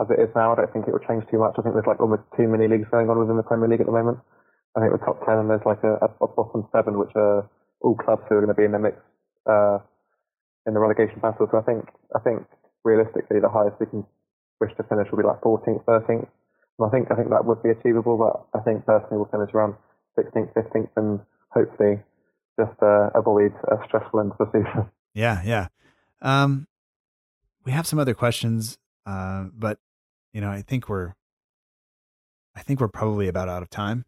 as it is now. I don't think it will change too much. I think there's like almost too many leagues going on within the Premier League at the moment. I think the top ten and there's like a, a, a bottom seven, which are all clubs who are going to be in the mix uh, in the relegation battle. So I think I think realistically the highest we can wish to finish will be like 14th, 13th. And I think I think that would be achievable, but I think personally we'll finish around 16th, 15th, and hopefully just uh, avoid a stressful end to the season. *laughs* Yeah, yeah. Um, we have some other questions, uh, but you know, I think we're, I think we're probably about out of time.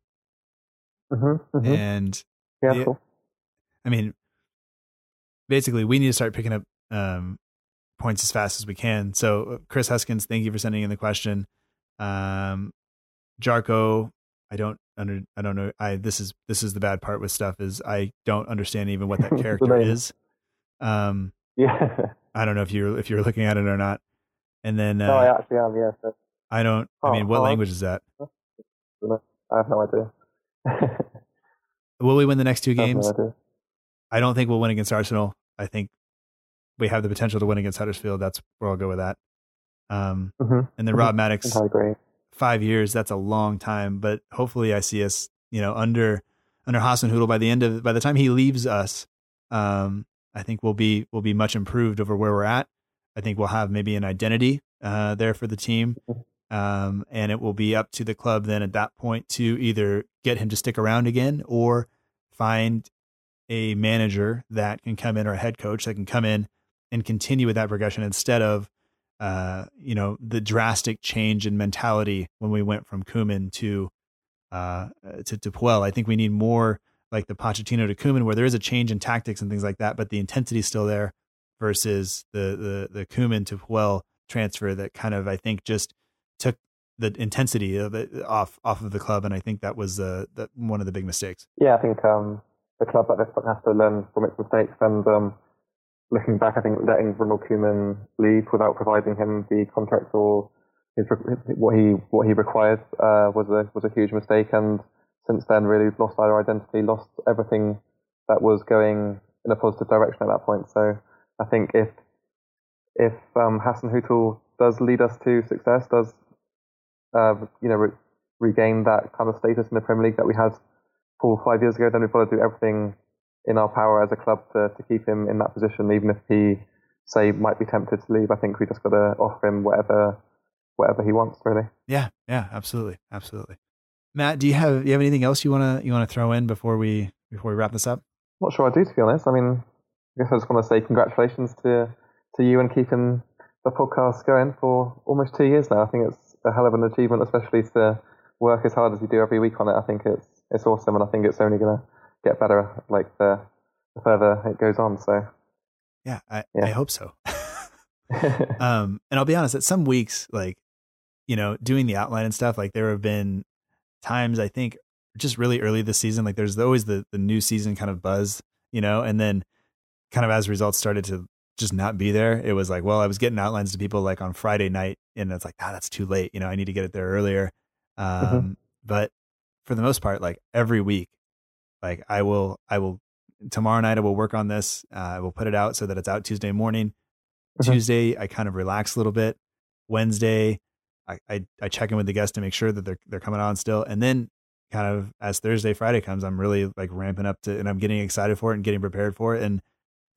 Mm-hmm, And Yeah, yeah. cool. I mean, basically, we need to start picking up um, points as fast as we can. So, uh, Chris Huskins, thank you for sending in the question. Um, Jarko I don't under I don't know I this is this is the bad part with stuff is I don't understand even what that *laughs* character is. Um, yeah. I don't know if you're if you're looking at it or not. And then uh, no, I actually am. Yeah. So. I don't. I mean, what language is that? *laughs* I have no idea. *laughs* Will we win the next two games? I, I don't think we'll win against Arsenal. I think we have the potential to win against Huddersfield. That's where I'll go with that. Um, mm-hmm. And then Rob Maddox, five years. That's a long time, but hopefully I see us, you know, under under Hasenhüttl by the end of by the time he leaves us. Um, I think we'll be we'll be much improved over where we're at. I think we'll have maybe an identity uh, there for the team. Mm-hmm. Um, and it will be up to the club then at that point to either get him to stick around again or find a manager that can come in or a head coach that can come in and continue with that progression instead of uh, you know the drastic change in mentality when we went from Koeman to uh, to, to Puel. I think we need more like the Pochettino to Koeman, where there is a change in tactics and things like that, but the intensity is still there versus the the the Koeman to Puel transfer that kind of I think just took the intensity of it off off of the club, and I think that was uh, that one of the big mistakes. Yeah, I think um, the club at this point has to learn from its mistakes, and um, looking back, I think letting Ronald Koeman leave without providing him the contract or his, what he what he required uh, was a was a huge mistake, and since then really lost our identity, lost everything that was going in a positive direction at that point. So I think if if um, Hasenhüttl does lead us to success, does uh, you know, re- regain that kind of status in the Premier League that we had four or five years ago, then we've got to do everything in our power as a club to, to keep him in that position, even if he, say, might be tempted to leave. I think we just got to offer him whatever whatever he wants, really. Yeah, yeah, absolutely, absolutely. Matt, do you have you have anything else you wanna you wanna throw in before we before we wrap this up? Not sure I do, to be honest. I mean, I guess I just want to say congratulations to to you and keeping the podcast going for almost two years now. I think it's a hell of an achievement, especially to work as hard as you do every week on it. I think it's it's awesome, and I think it's only going to get better like the, the further it goes on. So yeah, I, yeah. I hope so. *laughs* *laughs* um, and I'll be honest, at some weeks, like you know, doing the outline and stuff, like there have been times I think just really early this season, like there's always the the new season kind of buzz, you know, and then kind of as results started to just not be there. It was like, well, I was getting outlines to people like on Friday night, and it's like, ah, that's too late. You know, I need to get it there earlier. Mm-hmm. Um, mm-hmm. But for the most part, like every week, like I will, I will tomorrow night I will work on this. Uh, I will put it out so that it's out Tuesday morning. Mm-hmm. Tuesday, I kind of relax a little bit. Wednesday, I, I, I check in with the guests to make sure that they're they're coming on still, and then kind of as Thursday, Friday comes, I'm really like ramping up to, and I'm getting excited for it and getting prepared for it, and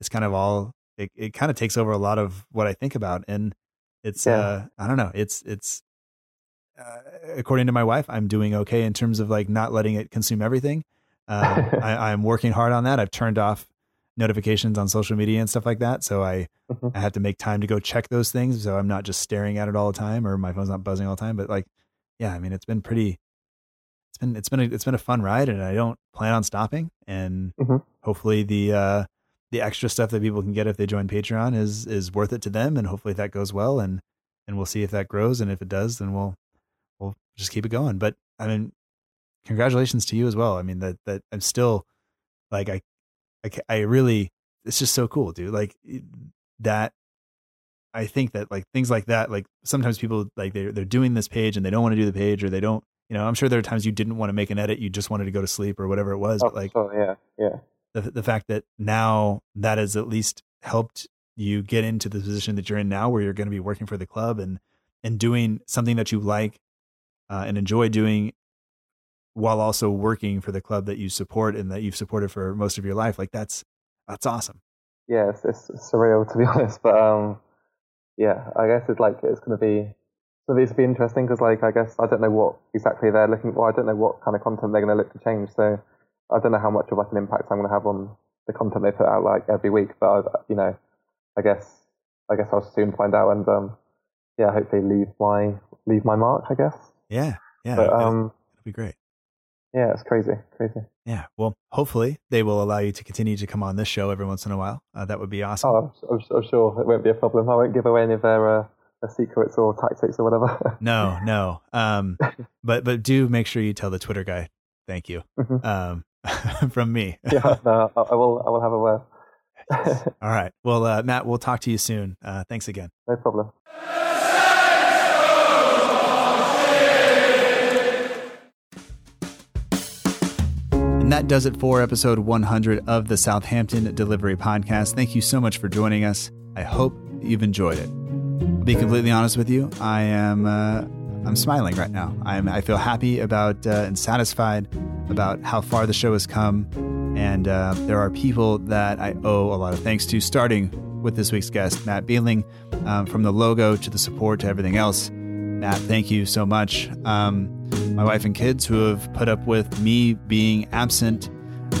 it's kind of all it, it kind of takes over a lot of what I think about. And it's, yeah. uh, I don't know, it's, it's, uh, according to my wife, I'm doing okay in terms of like not letting it consume everything. Uh, *laughs* I, I'm working hard on that. I've turned off notifications on social media and stuff like that. So I, mm-hmm. I have to make time to go check those things. So I'm not just staring at it all the time or my phone's not buzzing all the time. But like, yeah, I mean, it's been pretty, it's been, it's been, a, it's been a fun ride and I don't plan on stopping. And mm-hmm. hopefully the, uh, the extra stuff that people can get if they join Patreon is is worth it to them, and hopefully that goes well, and and we'll see if that grows, and if it does, then we'll we'll just keep it going. But I mean, congratulations to you as well. I mean that that I'm still like I I, I really it's just so cool, dude. Like that. I think that like things like that, like sometimes people like they're they're doing this page and they don't want to do the page or they don't, you know. I'm sure there are times you didn't want to make an edit, you just wanted to go to sleep or whatever it was. Oh, but like, oh, yeah, yeah the the fact that now that has at least helped you get into the position that you're in now, where you're going to be working for the club and and doing something that you like uh, and enjoy doing, while also working for the club that you support and that you've supported for most of your life. Like that's that's awesome. Yeah, it's, it's surreal to be *laughs* honest, but um, yeah, I guess it's like it's going to be so this will be interesting because like I guess I don't know what exactly they're looking for. I don't know what kind of content they're going to look to change. So I don't know how much of like an impact I'm going to have on the content they put out like every week, but I, you know, I guess I guess I'll soon find out and um, yeah, hopefully leave my leave my mark. I guess. Yeah, yeah. But um, it'll be great. Yeah, it's crazy, crazy. Yeah, well, hopefully they will allow you to continue to come on this show every once in a while. Uh, that would be awesome. Oh, I'm, I'm, I'm, sure it won't be a problem. I won't give away any of their uh, secrets or tactics or whatever. *laughs* no, no. Um, *laughs* but but do make sure you tell the Twitter guy thank you Mhm. um, *laughs* from me. yeah, no, I, I will. I will have a word. All right. Well, uh, Matt, we'll talk to you soon. Uh, thanks again. no problem. And that does it for episode 100 of the Southampton Delivery Podcast. Thank you so much for joining us. I hope you've enjoyed it. Be completely honest with you, I am uh, I'm smiling right now. I'm I feel happy about uh, and satisfied about how far the show has come, and uh, there are people that I owe a lot of thanks to. Starting with this week's guest, Matt Beeling, um, from the logo to the support to everything else. Matt, thank you so much. Um, my wife and kids who have put up with me being absent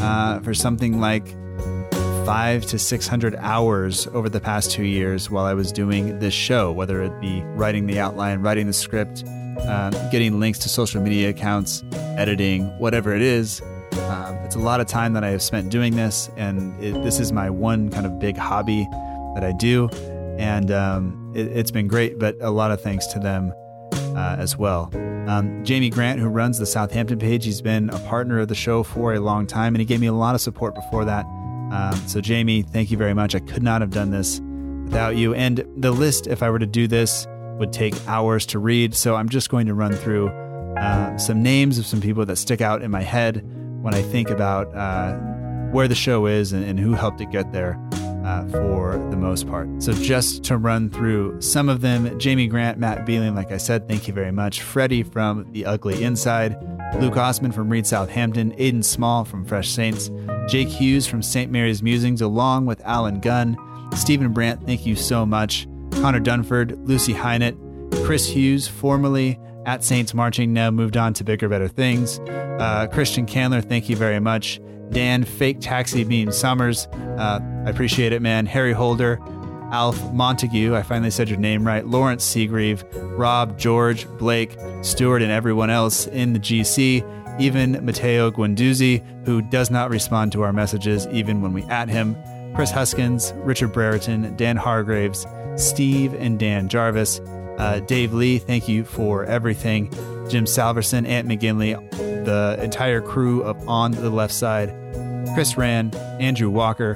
uh, for something like five to 600 hours over the past two years while I was doing this show, whether it be writing the outline, writing the script, uh, getting links to social media accounts, editing, whatever it is. Um, it's a lot of time that I have spent doing this, and it, this is my one kind of big hobby that I do. And um, it, it's been great, but a lot of thanks to them uh, as well. Um, Jamie Grant, who runs the Southampton page, he's been a partner of the show for a long time, and he gave me a lot of support before that. Um, so, Jamie, thank you very much. I could not have done this without you. And the list, if I were to do this, would take hours to read. So, I'm just going to run through uh, some names of some people that stick out in my head when I think about uh, where the show is and, and who helped it get there uh, for the most part. So, just to run through some of them Jamie Grant, Matt Beeling, like I said, thank you very much. Freddie from The Ugly Inside, Luke Osman from Reed Southampton, Aiden Small from Fresh Saints, Jake Hughes from St. Mary's Musings, along with Alan Gunn, Stephen Brandt, thank you so much. Connor Dunford, Lucy Hynett, Chris Hughes, formerly at Saints Marching, now moved on to bigger, better things. Uh, Christian Candler, thank you very much. Dan, Fake Taxi Beam Summers, uh, I appreciate it, man. Harry Holder, Alf Montague, I finally said your name right. Lawrence Seagrieve, Rob, George, Blake, Stewart, and everyone else in the GC. Even Matteo Guendouzi, who does not respond to our messages even when we at him. Chris Huskins, Richard Brereton, Dan Hargraves, Steve and Dan Jarvis. Uh, Dave Lee, thank you for everything. Jim Salverson, Ant McGinley, the entire crew of On the Left Side. Chris Rand, Andrew Walker,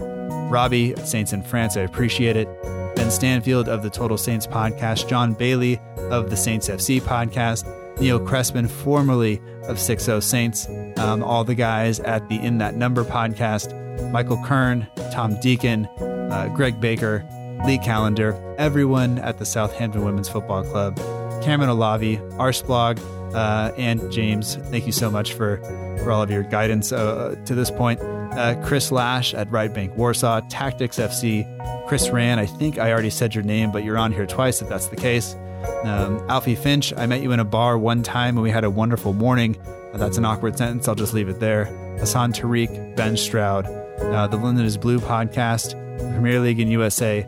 Robbie Saints in France, I appreciate it. Ben Stanfield of the Total Saints podcast, John Bailey of the Saints FC podcast, Neil Crespin, formerly of 60 Saints, um, all the guys at the In That Number podcast, Michael Kern, Tom Deacon, uh, Greg Baker, Lee Calendar, everyone at the Southampton Women's Football Club, Cameron Olavi, Arsblog, uh, and James. Thank you so much for, for all of your guidance uh, to this point. Uh, Chris Lash at Right Bank Warsaw, Tactics FC, Chris Rand. I think I already said your name, but you're on here twice if that's the case. Um, Alfie Finch, I met you in a bar one time and we had a wonderful morning. Uh, that's an awkward sentence. I'll just leave it there. Hassan Tariq, Ben Stroud, uh, the London is Blue podcast, Premier League in USA,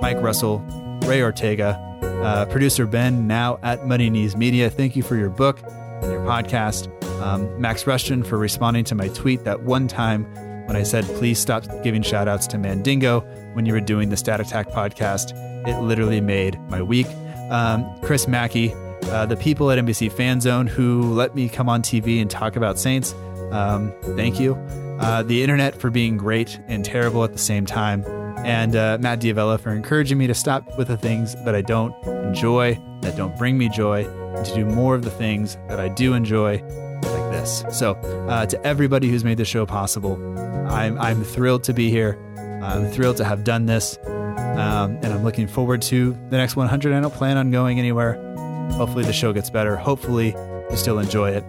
Mike Russell, Ray Ortega, uh, producer Ben, now at Money Knees Media. Thank you for your book and your podcast. Um, Max Rushton for responding to my tweet that one time when I said, please stop giving shout outs to Mandingo when you were doing the Stat Attack podcast. It literally made my week. Um, Chris Mackey, uh, the people at NBC Fan Zone who let me come on TV and talk about Saints. Um, thank you. Uh, the internet for being great and terrible at the same time. And uh, Matt D'Avella for encouraging me to stop with the things that I don't enjoy, that don't bring me joy, and to do more of the things that I do enjoy, like this. So, uh, to everybody who's made this show possible, I'm, I'm thrilled to be here. I'm thrilled to have done this. Um, and I'm looking forward to the next 100. I don't plan on going anywhere. Hopefully, the show gets better. Hopefully, you still enjoy it.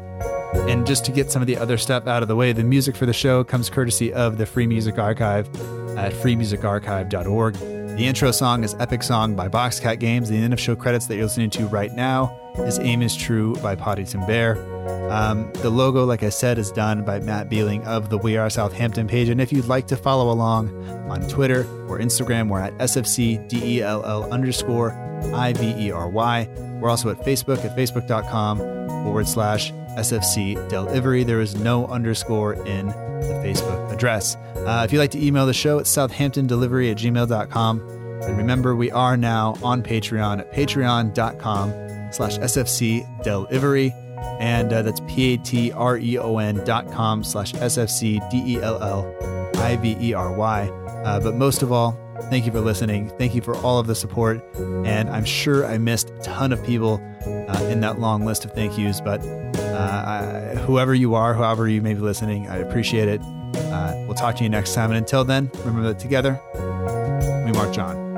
And just to get some of the other stuff out of the way, the music for the show comes courtesy of the Free Music Archive at freemusicarchive.org. The intro song is Epic Song by Boxcat Games. The end of show credits that you're listening to right now is Aim is True by Poddington Bear. Um, the logo, like I said, is done by Matt Beeling of the We Are Southampton page. And if you'd like to follow along on Twitter or Instagram, we're at SFCDELL underscore I-V-E-R-Y. We're also at Facebook at facebook.com forward slash SFC Delivery. There is no underscore in the Facebook address. Uh, if you'd like to email the show, it's southamptondelivery at gmail.com. And remember, we are now on Patreon at patreon.com slash SFC delivery. And uh, that's P-A-T-R-E-O-N dot com slash S-F-C D-E-L-L-I-V-E-R-Y. Uh, but most of all, thank you for listening. Thank you for all of the support. And I'm sure I missed a ton of people uh, in that long list of thank yous, but uh, I, whoever you are, however you may be listening, I appreciate it. Uh, we'll talk to you next time. And until then, remember that together, we march on.